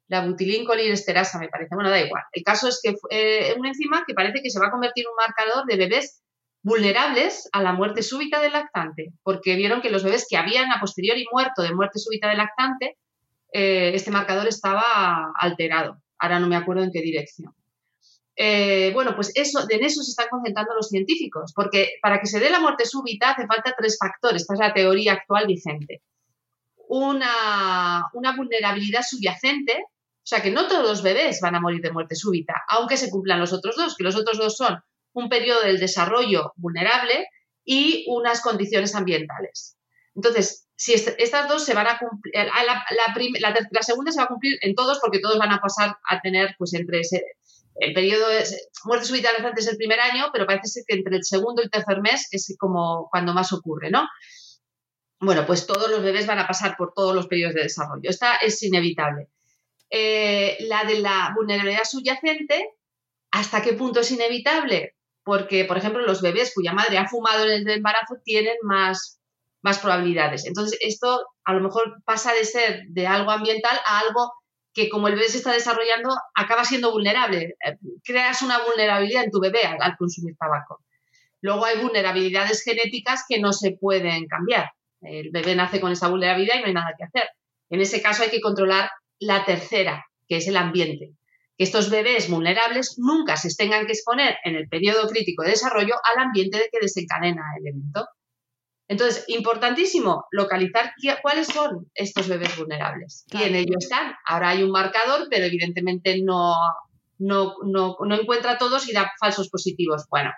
la butilincolinsterasa, me parece. Bueno, da igual. El caso es que fue eh, una enzima que parece que se va a convertir en un marcador de bebés vulnerables a la muerte súbita del lactante, porque vieron que los bebés que habían a posteriori muerto de muerte súbita del lactante, eh, este marcador estaba alterado. Ahora no me acuerdo en qué dirección. Eh, bueno, pues eso, en eso se están concentrando los científicos, porque para que se dé la muerte súbita hace falta tres factores, esta es la teoría actual vigente. Una, una vulnerabilidad subyacente, o sea que no todos los bebés van a morir de muerte súbita, aunque se cumplan los otros dos, que los otros dos son un periodo del desarrollo vulnerable y unas condiciones ambientales. Entonces, si est estas dos se van a cumplir, la, la, la, la, segunda se va a cumplir en todos porque todos van a pasar a tener, pues entre ese, el periodo de muerte súbita antes es el primer año, pero parece ser que entre el segundo y el tercer mes es como cuando más ocurre, ¿no? Bueno, pues todos los bebés van a pasar por todos los periodos de desarrollo. Esta es inevitable. Eh, la de la vulnerabilidad subyacente, ¿hasta qué punto es inevitable? Porque, por ejemplo, los bebés cuya madre ha fumado en el embarazo tienen más, más probabilidades. Entonces, esto a lo mejor pasa de ser de algo ambiental a algo que como el bebé se está desarrollando, acaba siendo vulnerable. Creas una vulnerabilidad en tu bebé al, consumir tabaco. Luego hay vulnerabilidades genéticas que no se pueden cambiar. El bebé nace con esa vulnerabilidad y no hay nada que hacer. En ese caso hay que controlar la tercera, que es el ambiente. Que estos bebés vulnerables nunca se tengan que exponer en el periodo crítico de desarrollo al ambiente que desencadena el evento. Entonces, importantísimo localizar cuáles son estos bebés vulnerables. Claro. Y en ello están. Ahora hay un marcador, pero evidentemente no, no, no, no encuentra todos y da falsos positivos. Bueno,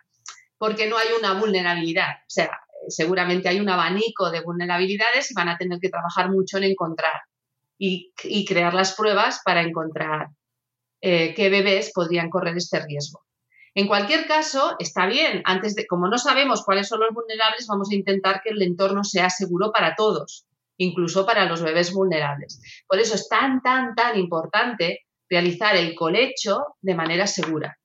porque no hay una vulnerabilidad. O sea, seguramente hay un abanico de vulnerabilidades y van a tener que trabajar mucho en encontrar y, y crear las pruebas para encontrar eh, qué bebés podrían correr este riesgo. En cualquier caso, está bien, antes de, como no sabemos cuáles son los vulnerables, vamos a intentar que el entorno sea seguro para todos, incluso para los bebés vulnerables. Por eso es tan, tan, tan importante realizar el colecho de manera segura.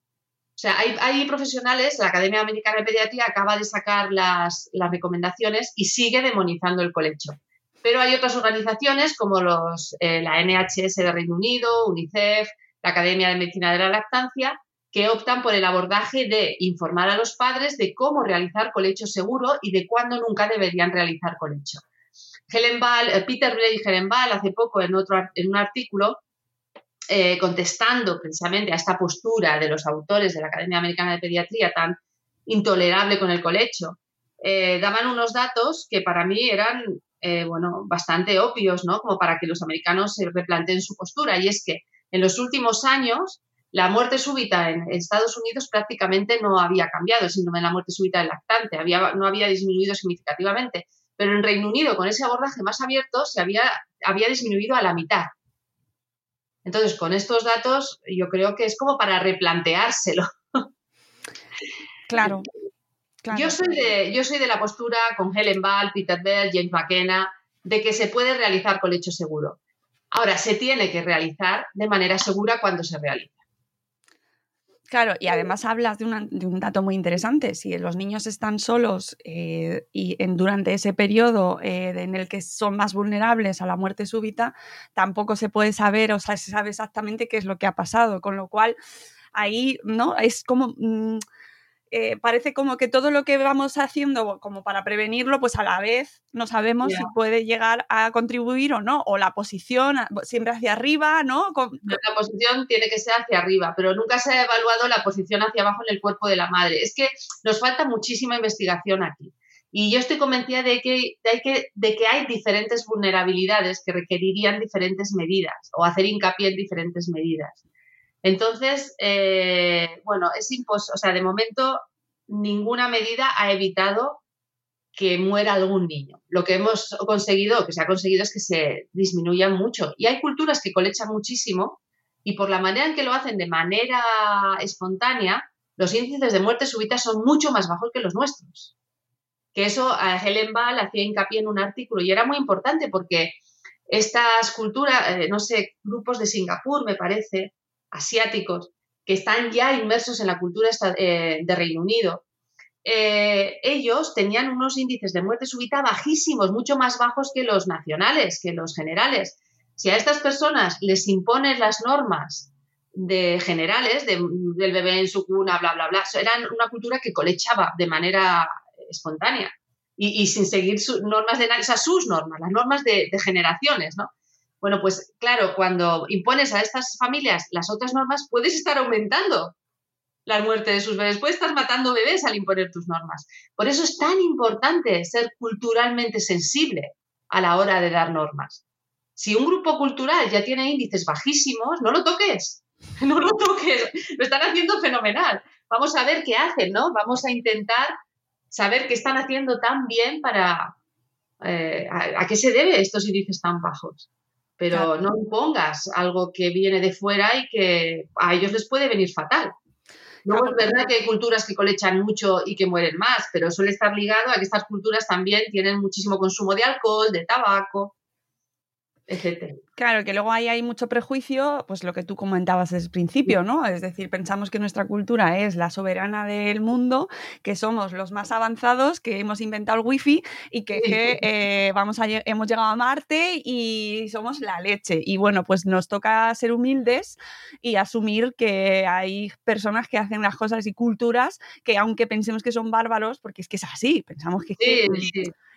O sea, hay, profesionales, la Academia Americana de Pediatría acaba de sacar las, las recomendaciones y sigue demonizando el colecho. Pero hay otras organizaciones como los, eh, la NHS de Reino Unido, UNICEF, la Academia de Medicina de la Lactancia, que optan por el abordaje de informar a los padres de cómo realizar colecho seguro y de cuándo nunca deberían realizar colecho. Helen eh, Peter Blake y Helen Ball hace poco en, otro, en un artículo eh, contestando precisamente a esta postura de los autores de la Academia Americana de Pediatría tan intolerable con el colecho, eh, daban unos datos que para mí eran bueno, bastante obvios, ¿no? Como para que los americanos se replanteen su postura. Y es que en los últimos años la muerte súbita en Estados Unidos prácticamente no había cambiado, el síndrome de la muerte súbita del lactante, había, no había disminuido significativamente. Pero en Reino Unido, con ese abordaje más abierto, se había, había disminuido a la mitad. Entonces, con estos datos, yo creo que es como para replanteárselo. Claro. Yo, soy de, yo soy de la postura con Helen Ball, Peter Bell, James McKenna, de que se puede realizar colecho seguro. Ahora, se tiene que realizar de manera segura cuando se realiza. Claro, y además hablas de, un dato muy interesante. Si los niños están solos eh, y en, durante ese periodo eh, en el que son más vulnerables a la muerte súbita, tampoco se puede saber, o sea, se sabe exactamente qué es lo que ha pasado. Con lo cual, ahí, ¿no? Es como. Mm, eh, parece como que todo lo que vamos haciendo como para prevenirlo, pues a la vez no sabemos si puede llegar a contribuir o no, o la posición siempre hacia arriba, ¿no? La posición tiene que ser hacia arriba, pero nunca se ha evaluado la posición hacia abajo en el cuerpo de la madre. Es que nos falta muchísima investigación aquí. Y yo estoy convencida de que, de que, de que hay diferentes vulnerabilidades que requerirían diferentes medidas o hacer hincapié en diferentes medidas. Entonces, eh, bueno, es imposible, o sea, de momento ninguna medida ha evitado que muera algún niño. Lo que hemos conseguido, que se ha conseguido, es que se disminuyan mucho. Y hay culturas que colechan muchísimo y por la manera en que lo hacen de manera espontánea, los índices de muerte súbita son mucho más bajos que los nuestros. Que eso Helen Ball hacía hincapié en un artículo y era muy importante porque estas culturas, eh, no sé, grupos de Singapur, me parece, asiáticos que están ya inmersos en la cultura eh, de Reino Unido, eh, ellos tenían unos índices de muerte súbita bajísimos, mucho más bajos que los nacionales, que los generales. Si a estas personas les impones las normas de generales, del bebé en su cuna, bla, bla, bla, eran una cultura que colechaba de manera espontánea y, sin seguir sus normas de, o sus normas, las normas de, de generaciones, ¿no? Bueno, pues claro, cuando impones a estas familias las otras normas, puedes estar aumentando la muerte de sus bebés, puedes estar matando bebés al imponer tus normas. Por eso es tan importante ser culturalmente sensible a la hora de dar normas. Si un grupo cultural ya tiene índices bajísimos, no lo toques, no lo toques, lo están haciendo fenomenal. Vamos a ver qué hacen, ¿no? Vamos a intentar saber qué están haciendo tan bien para... Eh, a qué se debe estos índices tan bajos pero no impongas algo que viene de fuera y que a ellos les puede venir fatal. Luego es verdad que hay culturas que colechan mucho y que mueren más, pero suele estar ligado a que estas culturas también tienen muchísimo consumo de alcohol, de tabaco, etcétera. Claro, que luego ahí hay mucho prejuicio, pues lo que tú comentabas desde el principio, ¿no? Es decir, pensamos que nuestra cultura es la soberana del mundo, que somos los más avanzados, que hemos inventado el wifi y que, eh, vamos a, hemos llegado a Marte y somos la leche. Y bueno, pues nos toca ser humildes y asumir que hay personas que hacen las cosas y culturas que aunque pensemos que son bárbaros, porque es que es así, pensamos que...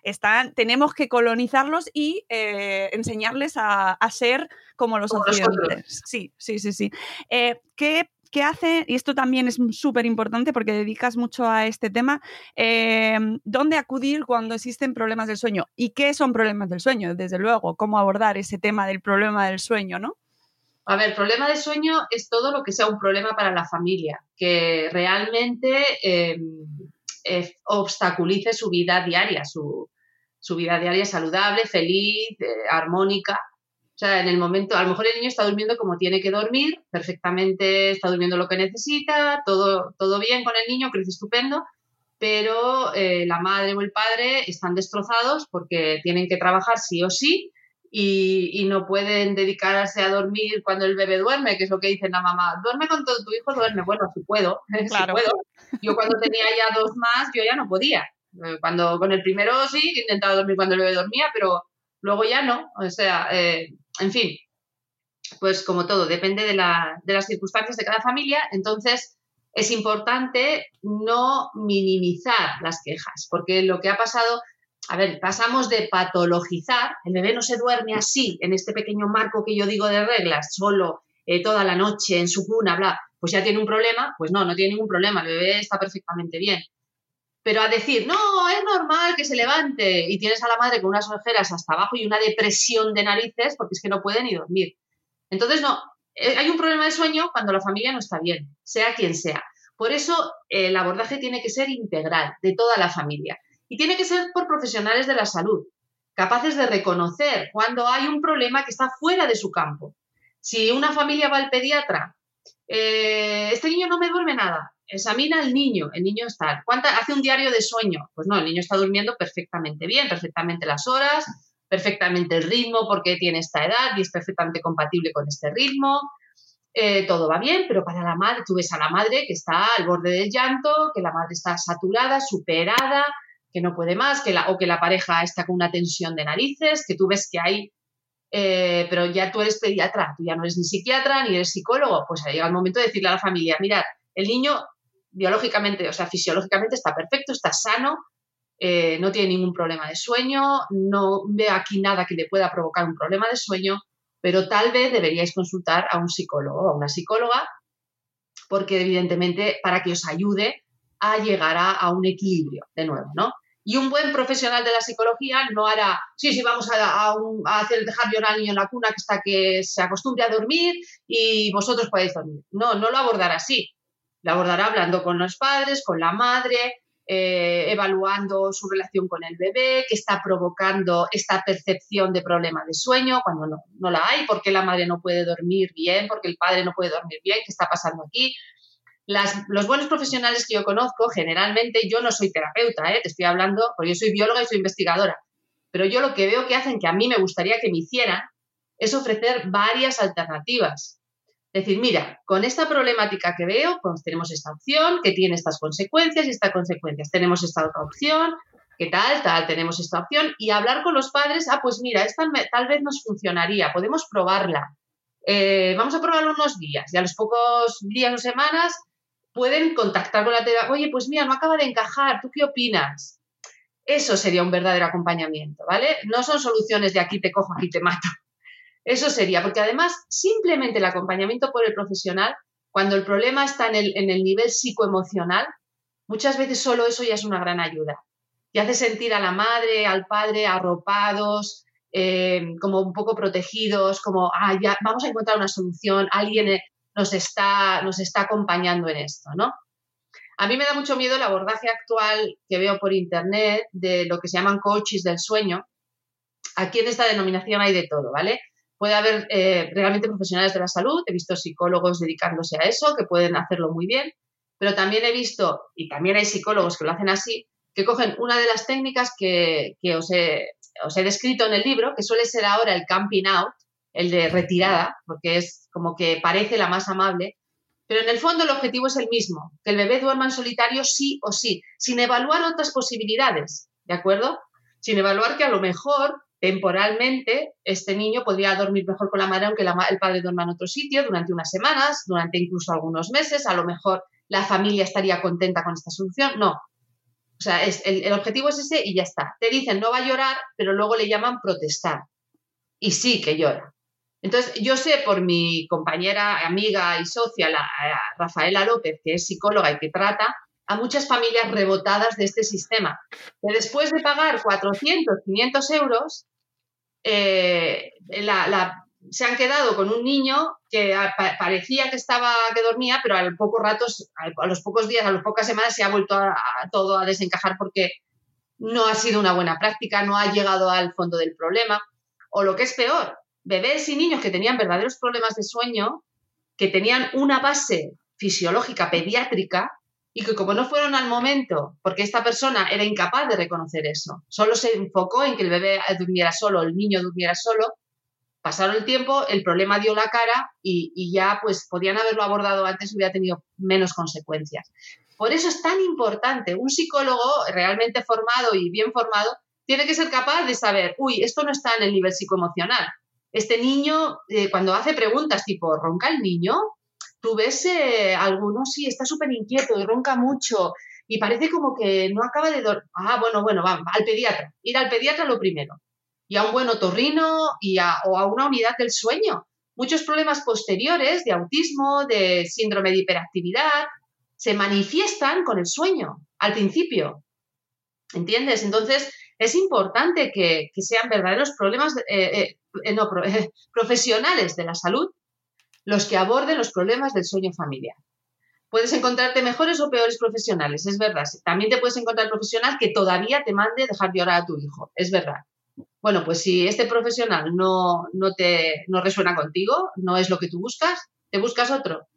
Están, tenemos que colonizarlos y eh, enseñarles a, ser como los occidentales. Sí, sí, sí, sí. Eh, ¿qué, hace? Y esto también es súper importante porque dedicas mucho a este tema. Eh, ¿Dónde acudir cuando existen problemas del sueño? ¿Y qué son problemas del sueño? Desde luego, ¿cómo abordar ese tema del problema del sueño, no? A ver, problema del sueño es todo lo que sea un problema para la familia, que realmente em, obstaculice su vida diaria, su, su vida diaria saludable, feliz, eh, armónica. O sea, en el momento, a lo mejor el niño está durmiendo como tiene que dormir, perfectamente está durmiendo lo que necesita, todo, todo bien con el niño, crece estupendo, pero eh, la madre o el padre están destrozados porque tienen que trabajar sí o sí y, no pueden dedicarse a dormir cuando el bebé duerme, que es lo que dice la mamá. Duerme con todo tu hijo, duerme. Bueno, si puedo, si puedo. Yo cuando tenía ya dos más, yo ya no podía. Eh, cuando con el primero sí, intentaba dormir cuando el bebé dormía, pero luego ya no. O sea, eh, en fin, pues como todo, depende de, de las circunstancias de cada familia. Entonces, es importante no minimizar las quejas, porque lo que ha pasado a ver, pasamos de patologizar, el bebé no se duerme así, en este pequeño marco que yo digo de reglas, solo eh, toda la noche en su cuna, bla, pues ya tiene un problema, pues no, no tiene ningún problema, el bebé está perfectamente bien. Pero a decir, no, es normal que se levante y tienes a la madre con unas ojeras hasta abajo y una depresión de narices porque es que no puede ni dormir. Entonces, no, eh, hay un problema de sueño cuando la familia no está bien, sea quien sea. Por eso el abordaje tiene que ser integral, de toda la familia. Y tiene que ser por profesionales de la salud, capaces de reconocer cuando hay un problema que está fuera de su campo. Si una familia va al pediatra, eh, este niño no me duerme nada, examina al niño, el niño está, ¿cuánta, hace un diario de sueño? Pues no, el niño está durmiendo perfectamente bien, perfectamente las horas, perfectamente el ritmo porque tiene esta edad y es perfectamente compatible con este ritmo. Eh, todo va bien, pero para la madre, tú ves a la madre que está al borde del llanto, que la madre está saturada, superada, que no puede más, que la, o que la pareja está con una tensión de narices, que tú ves que hay, eh, pero ya tú eres pediatra, tú ya no eres ni psiquiatra ni eres psicólogo, pues llega el momento de decirle a la familia, mirad, el niño biológicamente, o sea, fisiológicamente está perfecto, está sano, eh, no tiene ningún problema de sueño, no veo aquí nada que le pueda provocar un problema de sueño, pero tal vez deberíais consultar a un psicólogo o a una psicóloga, porque evidentemente para que os ayude a llegar a un equilibrio de nuevo, ¿no? Y un buen profesional de la psicología no hará, sí, sí, vamos a, hacer dejar llorar al niño en la cuna hasta que se acostumbre a dormir y vosotros podéis dormir. No, no lo abordará así. Lo abordará hablando con los padres, con la madre, eh, evaluando su relación con el bebé, que está provocando esta percepción de problema de sueño cuando no, no la hay, porque la madre no puede dormir bien, porque el padre no puede dormir bien, qué está pasando aquí los buenos profesionales que yo conozco, generalmente yo no soy terapeuta, ¿eh? te estoy hablando, porque yo soy bióloga y soy investigadora, pero yo lo que veo que hacen, que a mí me gustaría que me hicieran, es ofrecer varias alternativas. Es decir, mira, con esta problemática que veo, pues tenemos esta opción que tiene estas consecuencias y estas consecuencias. Tenemos esta otra opción, ¿qué tal? Tal, tenemos esta opción. Y hablar con los padres, ah, pues mira, esta tal vez nos funcionaría, podemos probarla. Eh, vamos a probarlo unos días y a los pocos días o semanas pueden contactar con la terapia. Oye, pues mira, no acaba de encajar, ¿tú qué opinas? Eso sería un verdadero acompañamiento, ¿vale? No son soluciones de aquí te cojo, aquí te mato. Eso sería, porque además simplemente el acompañamiento por el profesional, cuando el problema está en el, en el nivel psicoemocional, muchas veces solo eso ya es una gran ayuda. Y hace sentir a la madre, al padre arropados, eh, como un poco protegidos, como, ah, ya, vamos a encontrar una solución, alguien nos está, nos está acompañando en esto, ¿no? A mí me da mucho miedo el abordaje actual que veo por internet de lo que se llaman coaches del sueño. Aquí en esta denominación hay de todo, ¿vale? Puede haber eh, realmente profesionales de la salud, he visto psicólogos dedicándose a eso, que pueden hacerlo muy bien, pero también he visto, y también hay psicólogos que lo hacen así, que cogen una de las técnicas que, he, os he descrito en el libro, que suele ser ahora el camping out, el de retirada, porque es como que parece la más amable, pero en el fondo el objetivo es el mismo, que el bebé duerma en solitario sí o sí, sin evaluar otras posibilidades, ¿de acuerdo? Sin evaluar que a lo mejor temporalmente este niño podría dormir mejor con la madre aunque el padre duerma en otro sitio durante unas semanas, durante incluso algunos meses, a lo mejor la familia estaría contenta con esta solución, no. O sea, el, el objetivo es ese y ya está. Te dicen no va a llorar, pero luego le llaman protestar. Y sí que llora. Entonces, yo sé por mi compañera, amiga y socia, la, eh, Rafaela López, que es psicóloga y que trata a muchas familias rebotadas de este sistema, que después de pagar 400, 500 euros, eh, se han quedado con un niño que parecía que estaba que dormía, pero al poco ratos, a los pocos días, a las pocas semanas se ha vuelto todo a desencajar porque no ha sido una buena práctica, no ha llegado al fondo del problema. O lo que es peor, bebés y niños que tenían verdaderos problemas de sueño, que tenían una base fisiológica pediátrica y que como no fueron al momento, porque esta persona era incapaz de reconocer eso, solo se enfocó en que el bebé durmiera solo, el niño durmiera solo, pasaron el tiempo, el problema dio la cara y, ya pues podían haberlo abordado antes y hubiera tenido menos consecuencias. Por eso es tan importante, un psicólogo realmente formado y bien formado tiene que ser capaz de saber, uy, esto no está en el nivel psicoemocional. Este niño, eh, cuando hace preguntas tipo, ¿ronca el niño? Tú ves eh, alguno, sí, está súper inquieto y ronca mucho y parece como que no acaba de dormir. Ah, bueno, bueno, va, al pediatra. Ir al pediatra lo primero. Y a un buen otorrino y a, o a una unidad del sueño. Muchos problemas posteriores de autismo, de síndrome de hiperactividad, se manifiestan con el sueño al principio. ¿Entiendes? Entonces, es importante que, sean verdaderos problemas, eh, eh, eh, no, profesionales de la salud los que aborden los problemas del sueño familiar. Puedes encontrarte mejores o peores profesionales, es verdad. También te puedes encontrar profesional que todavía te mande dejar llorar a tu hijo, es verdad. Bueno, pues si este profesional no, no te no resuena contigo, no es lo que tú buscas, te buscas otro.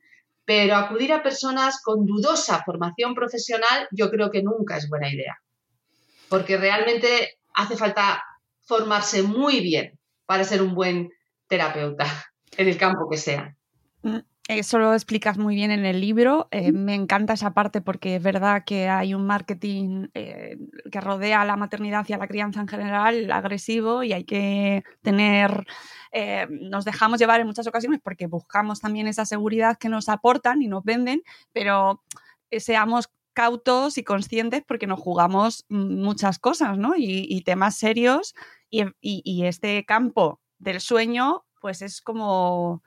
Pero acudir a personas con dudosa formación profesional yo creo que nunca es buena idea porque realmente hace falta formarse muy bien para ser un buen terapeuta en el campo que sea. Mm, eso lo explicas muy bien en el libro. Eh, me encanta esa parte porque es verdad que hay un marketing eh, que rodea a la maternidad y a la crianza en general agresivo y hay que tener, eh, nos dejamos llevar en muchas ocasiones porque buscamos también esa seguridad que nos aportan y nos venden, pero seamos cautos y conscientes porque nos jugamos muchas cosas, ¿no? Y, temas serios y, este campo del sueño, pues es como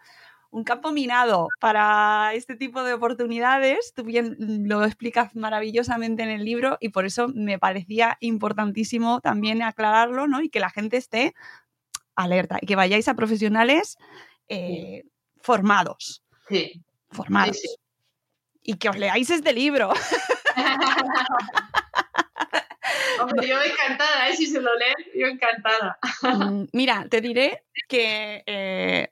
un campo minado para este tipo de oportunidades. Tú bien lo explicas maravillosamente en el libro y por eso me parecía importantísimo también aclararlo, ¿no? Y que la gente esté alerta y que vayáis a profesionales eh, formados. Sí. Formados. Y que os leáis este libro. Yo encantada, ¿eh? si se lo leen, yo encantada. Mm, mira, te diré que eh,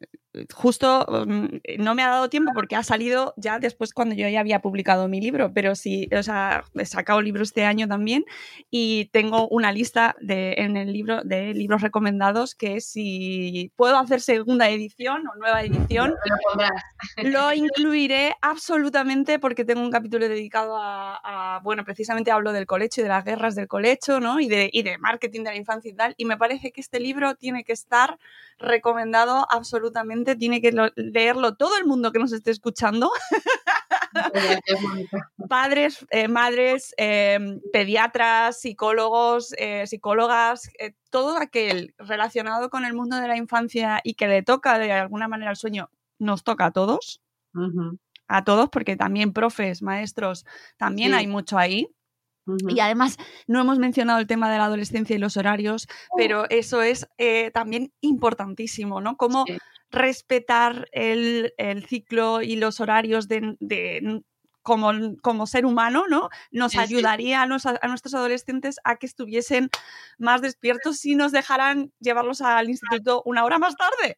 justo mm, no me ha dado tiempo porque ha salido ya después cuando yo ya había publicado mi libro, pero sí, o sea, he sacado libros este año también y tengo una lista de, en el libro de libros recomendados que si puedo hacer segunda edición o nueva edición, lo incluiré absolutamente porque tengo un capítulo dedicado a, bueno, precisamente hablo del colecho y de las guerras del colecho, ¿no? Y de, y de marketing de la infancia y tal, y me parece que este libro tiene que estar recomendado absolutamente, tiene que leerlo todo el mundo que nos esté escuchando. Padres, eh, madres, em, pediatras, psicólogos, eh, psicólogas, eh, todo aquel relacionado con el mundo de la infancia y que le toca de alguna manera el sueño, nos toca a todos. A todos, porque también profes, maestros, también hay mucho ahí. Y además, no hemos mencionado el tema de la adolescencia y los horarios, oh. pero eso es eh, también importantísimo, ¿no? Cómo respetar el, ciclo y los horarios de, como, como, ser humano, ¿no? Nos ayudaría a, nuestros adolescentes a que estuviesen más despiertos y nos dejaran llevarlos al instituto una hora más tarde.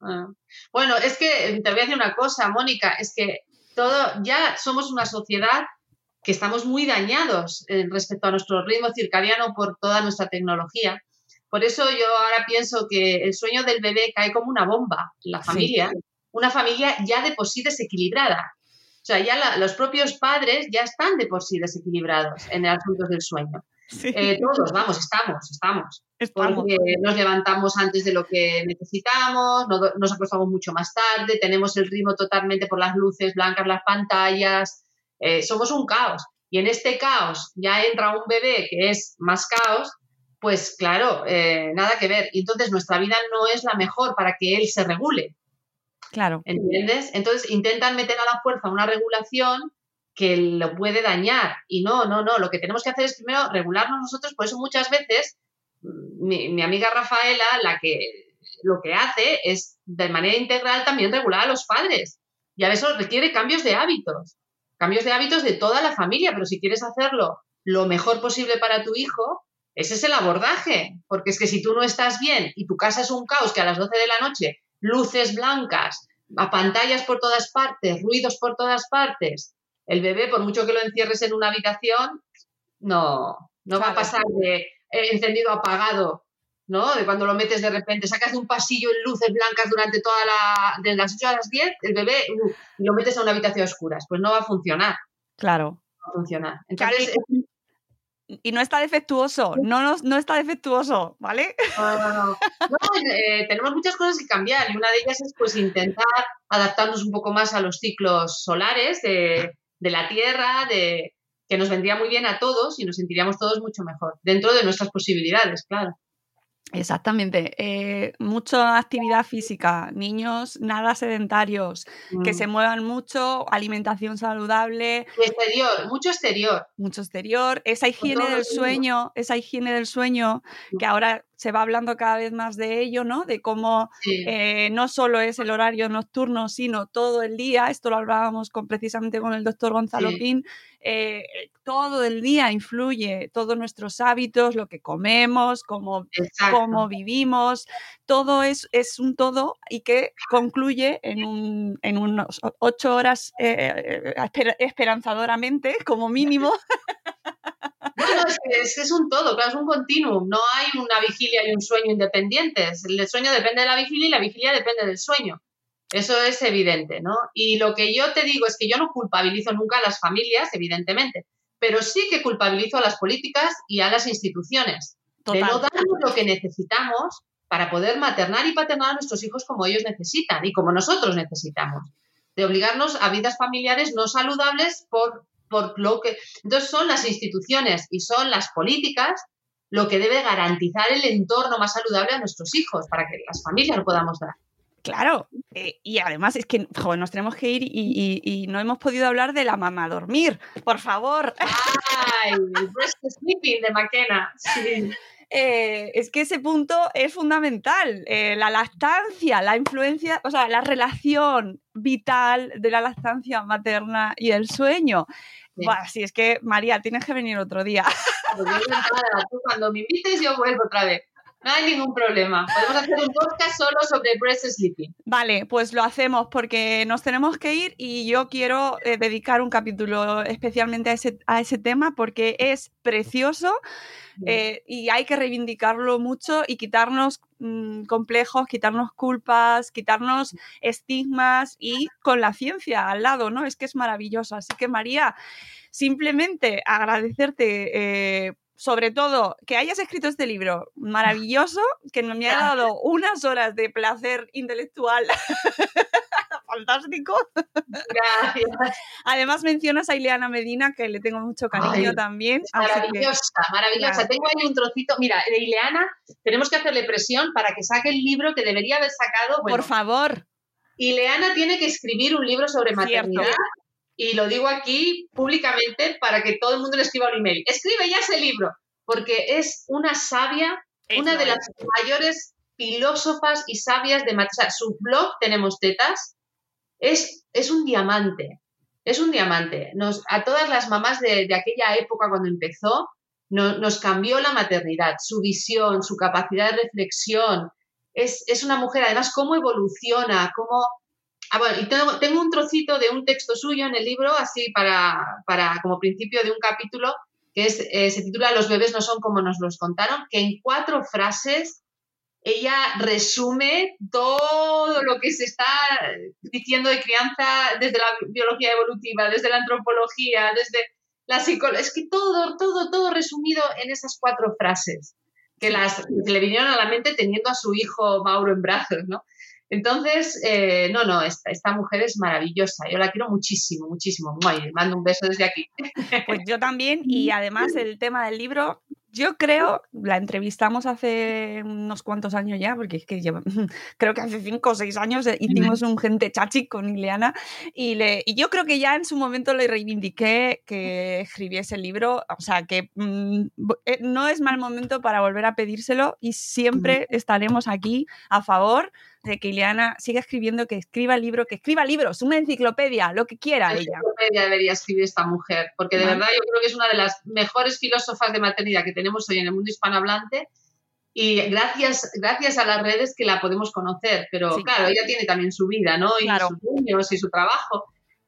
Ah. Bueno, es que te voy a decir una cosa, Mónica, es que todo, ya somos una sociedad que estamos muy dañados eh, respecto a nuestro ritmo circadiano por toda nuestra tecnología. Por eso yo ahora pienso que el sueño del bebé cae como una bomba en la familia, una familia ya de por sí desequilibrada. O sea, ya los propios padres ya están de por sí desequilibrados en el asunto del sueño. Eh, todos, vamos, estamos, estamos. Porque nos levantamos antes de lo que necesitamos, nos acostamos mucho más tarde, tenemos el ritmo totalmente por las luces blancas, las pantallas, eh, somos un caos. Y en este caos ya entra un bebé que es más caos, pues claro, eh, nada que ver. Y entonces nuestra vida no es la mejor para que él se regule. Claro. ¿Entiendes? Entonces intentan meter a la fuerza una regulación que lo puede dañar. Y no, no, no. Lo que tenemos que hacer es primero regularnos nosotros. Por eso muchas veces mm, mi, mi amiga Rafaela, la que lo que hace es de manera integral también regular a los padres. Y a eso requiere cambios de hábitos cambios de hábitos de toda la familia, pero si quieres hacerlo lo mejor posible para tu hijo, ese es el abordaje, porque es que si tú no estás bien y tu casa es un caos que a las 12 de la noche, luces blancas, a pantallas por todas partes, ruidos por todas partes, El bebé, por mucho que lo encierres en una habitación, no, no va a pasar de eh, encendido a apagado, ¿no? De cuando lo metes de repente, sacas de un pasillo en luces blancas durante toda la. de las 8 a las 10, el bebé, uh, y lo metes a una habitación a oscuras. Pues no va a funcionar. Claro. No va a funcionar. Entonces, y no está defectuoso, no, no, no está defectuoso, ¿vale? No, no, no. No, eh, tenemos muchas cosas que cambiar y una de ellas es pues intentar adaptarnos un poco más a los ciclos solares de, de la Tierra, de que nos vendría muy bien a todos y nos sentiríamos todos mucho mejor, dentro de nuestras posibilidades, claro. Exactamente. Eh, mucha actividad física, niños nada sedentarios, que Mm. se muevan mucho, alimentación saludable. Y exterior, mucho exterior. Mucho exterior, esa higiene del sueño, esa higiene del sueño, que ahora se va hablando cada vez más de ello, ¿no? De cómo Sí. eh, no solo es el horario nocturno, sino todo el día. Esto lo hablábamos con, precisamente con el doctor Gonzalo Sí. Pin. eh, todo el día influye, todos nuestros hábitos, lo que comemos, cómo, cómo vivimos, todo es, es un todo y que concluye en, un, en unos ocho horas eh, eh, esper- esperanzadoramente, como mínimo. Bueno, es que es, un todo, claro, es un continuum. No hay una vigilia y un sueño independientes. El sueño depende de la vigilia y la vigilia depende del sueño. Eso es evidente, ¿no? Y lo que yo te digo es que yo no culpabilizo nunca a las familias, evidentemente, pero sí que culpabilizo a las políticas y a las instituciones de no darnos lo que necesitamos para poder maternar y paternar a nuestros hijos como ellos necesitan y como nosotros necesitamos. De obligarnos a vidas familiares no saludables por, por lo que... Entonces son las instituciones y son las políticas lo que debe garantizar el entorno más saludable a nuestros hijos para que las familias lo podamos dar. Claro, eh, y además es que nos tenemos que ir y, y- y no hemos podido hablar de la mamá dormir, por favor. ¡Ay! El breast sleeping de McKenna. Sí. Eh, es que ese punto es fundamental. eh, la lactancia, la influencia, o sea, la relación vital de la lactancia materna y el sueño. Sí. Buah, sí, es que María, tienes que venir otro día. Pues yo encantada. Tú cuando me invites yo vuelvo otra vez. No hay ningún problema. Podemos hacer un podcast solo sobre breast sleeping. Vale, pues lo hacemos porque nos tenemos que ir y yo quiero eh, dedicar un capítulo especialmente a ese, a ese tema porque es precioso eh, y hay que reivindicarlo mucho y quitarnos mm, complejos, quitarnos culpas, quitarnos estigmas y con la ciencia al lado, ¿no? Es que es maravilloso. Así que María, simplemente agradecerte. eh, sobre todo que hayas escrito este libro maravilloso, que me ha dado unas horas de placer intelectual fantástico. Gracias. Además mencionas a Ileana Medina, que le tengo mucho cariño Ay, también. Que- maravillosa, maravillosa. Tengo ahí un trocito. Mira, de Ileana tenemos que hacerle presión para que saque el libro que debería haber sacado. Bueno, Por favor. Ileana tiene que escribir un libro sobre Cierto. Y lo digo aquí públicamente para que todo el mundo le escriba un email. Escribe ya ese libro, porque es una sabia, una de las es. mayores filósofas y sabias de maternidad. Su blog, Tenemos Tetas, es, es un diamante. Es un diamante. Nos, a todas las mamás de, de aquella época cuando empezó, no- nos cambió la maternidad, su visión, su capacidad de reflexión. Es, es una mujer, además, cómo evoluciona, cómo... Ah, bueno, y tengo, tengo un trocito de un texto suyo en el libro, así para, para como principio de un capítulo, que es, eh, se titula Los bebés no son como nos los contaron, que en cuatro frases ella resume todo lo que se está diciendo de crianza desde la biología evolutiva, desde la antropología, desde la psicología. Es que todo, todo, todo resumido en esas cuatro frases que, las, que le vinieron a la mente teniendo a su hijo Mauro en brazos, ¿no? Entonces, eh, no, no, esta, esta mujer es maravillosa. Yo la quiero muchísimo, muchísimo. Mua, y le mando un beso desde aquí. Pues yo también, y además el tema del libro, yo creo, la entrevistamos hace unos cuantos años ya, porque es que lleva- creo que hace cinco o seis años eh, hicimos un gente chachi con Ileana, y, le, y yo creo que ya en su momento le reivindiqué que escribiese el libro, o sea que mm, eh, no es mal momento para volver a pedírselo y siempre estaremos aquí a favor de que Ileana siga escribiendo, que escriba libro, que escriba libros, una enciclopedia, lo que quiera ella. enciclopedia debería escribir esta mujer, porque de Vale. verdad yo creo que es una de las mejores filósofas de maternidad que tenemos hoy en el mundo hispanohablante y gracias, gracias a las redes que la podemos conocer, pero Sí. claro, ella tiene también su vida, ¿no? Y Claro. sus niños y su trabajo.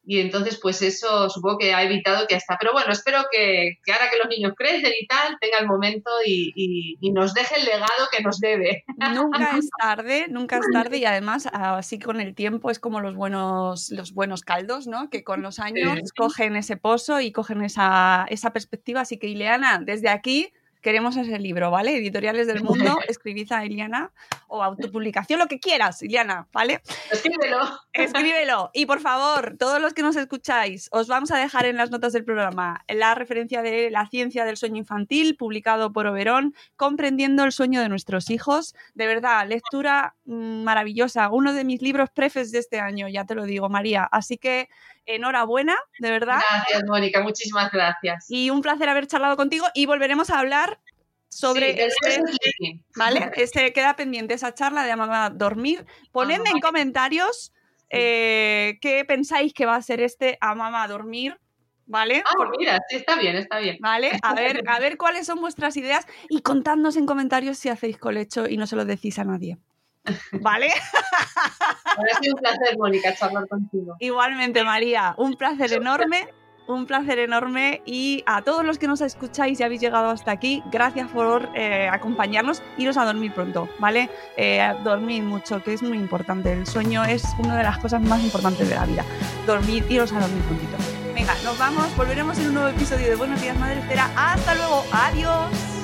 Y entonces pues eso supongo que ha evitado que hasta, pero bueno, espero que, que ahora que los niños crecen y tal, tenga el momento y, y- y nos deje el legado que nos debe. Nunca es tarde, nunca es tarde y además así con el tiempo es como los buenos, los buenos caldos, ¿no? Que con los años Sí. cogen ese pozo y cogen esa, esa perspectiva. Así que Ileana, desde aquí queremos ese libro, ¿vale? Editoriales del Mundo, escribid a Ileana o autopublicación, lo que quieras, Ileana, ¿vale? Escríbelo. Escríbelo. Y por favor, todos los que nos escucháis, os vamos a dejar en las notas del programa la referencia de La ciencia del sueño infantil, publicado por Oberón, comprendiendo el sueño de nuestros hijos. De verdad, lectura mm, maravillosa. Uno de mis libros prefes de este año, ya te lo digo, María. Así que enhorabuena, de verdad. Gracias, Mónica, muchísimas gracias. Y un placer haber charlado contigo y volveremos a hablar sobre Sí, este. ¿vale? Este queda pendiente esa charla de Mamá Dormir. Ponedme en comentarios eh, qué pensáis que va a ser este a Mamá Dormir, ¿vale? Ah, Por- mira, sí, está bien, está bien. ¿Vale? A ver, a ver cuáles son vuestras ideas y contadnos en comentarios si hacéis colecho y no se lo decís a nadie. ¿Vale? Ha sido un placer, Mónica, charlar contigo. Igualmente, María, un placer enorme, un placer enorme y a todos los que nos escucháis y habéis llegado hasta aquí, gracias por eh, acompañarnos. Iros a dormir pronto, ¿vale? Eh, dormid mucho, que es muy importante. El sueño es una de las cosas más importantes de la vida. Dormid, iros a dormir prontito. Venga, nos vamos, volveremos en un nuevo episodio de Buenos Días Madre Espera. Hasta luego, adiós.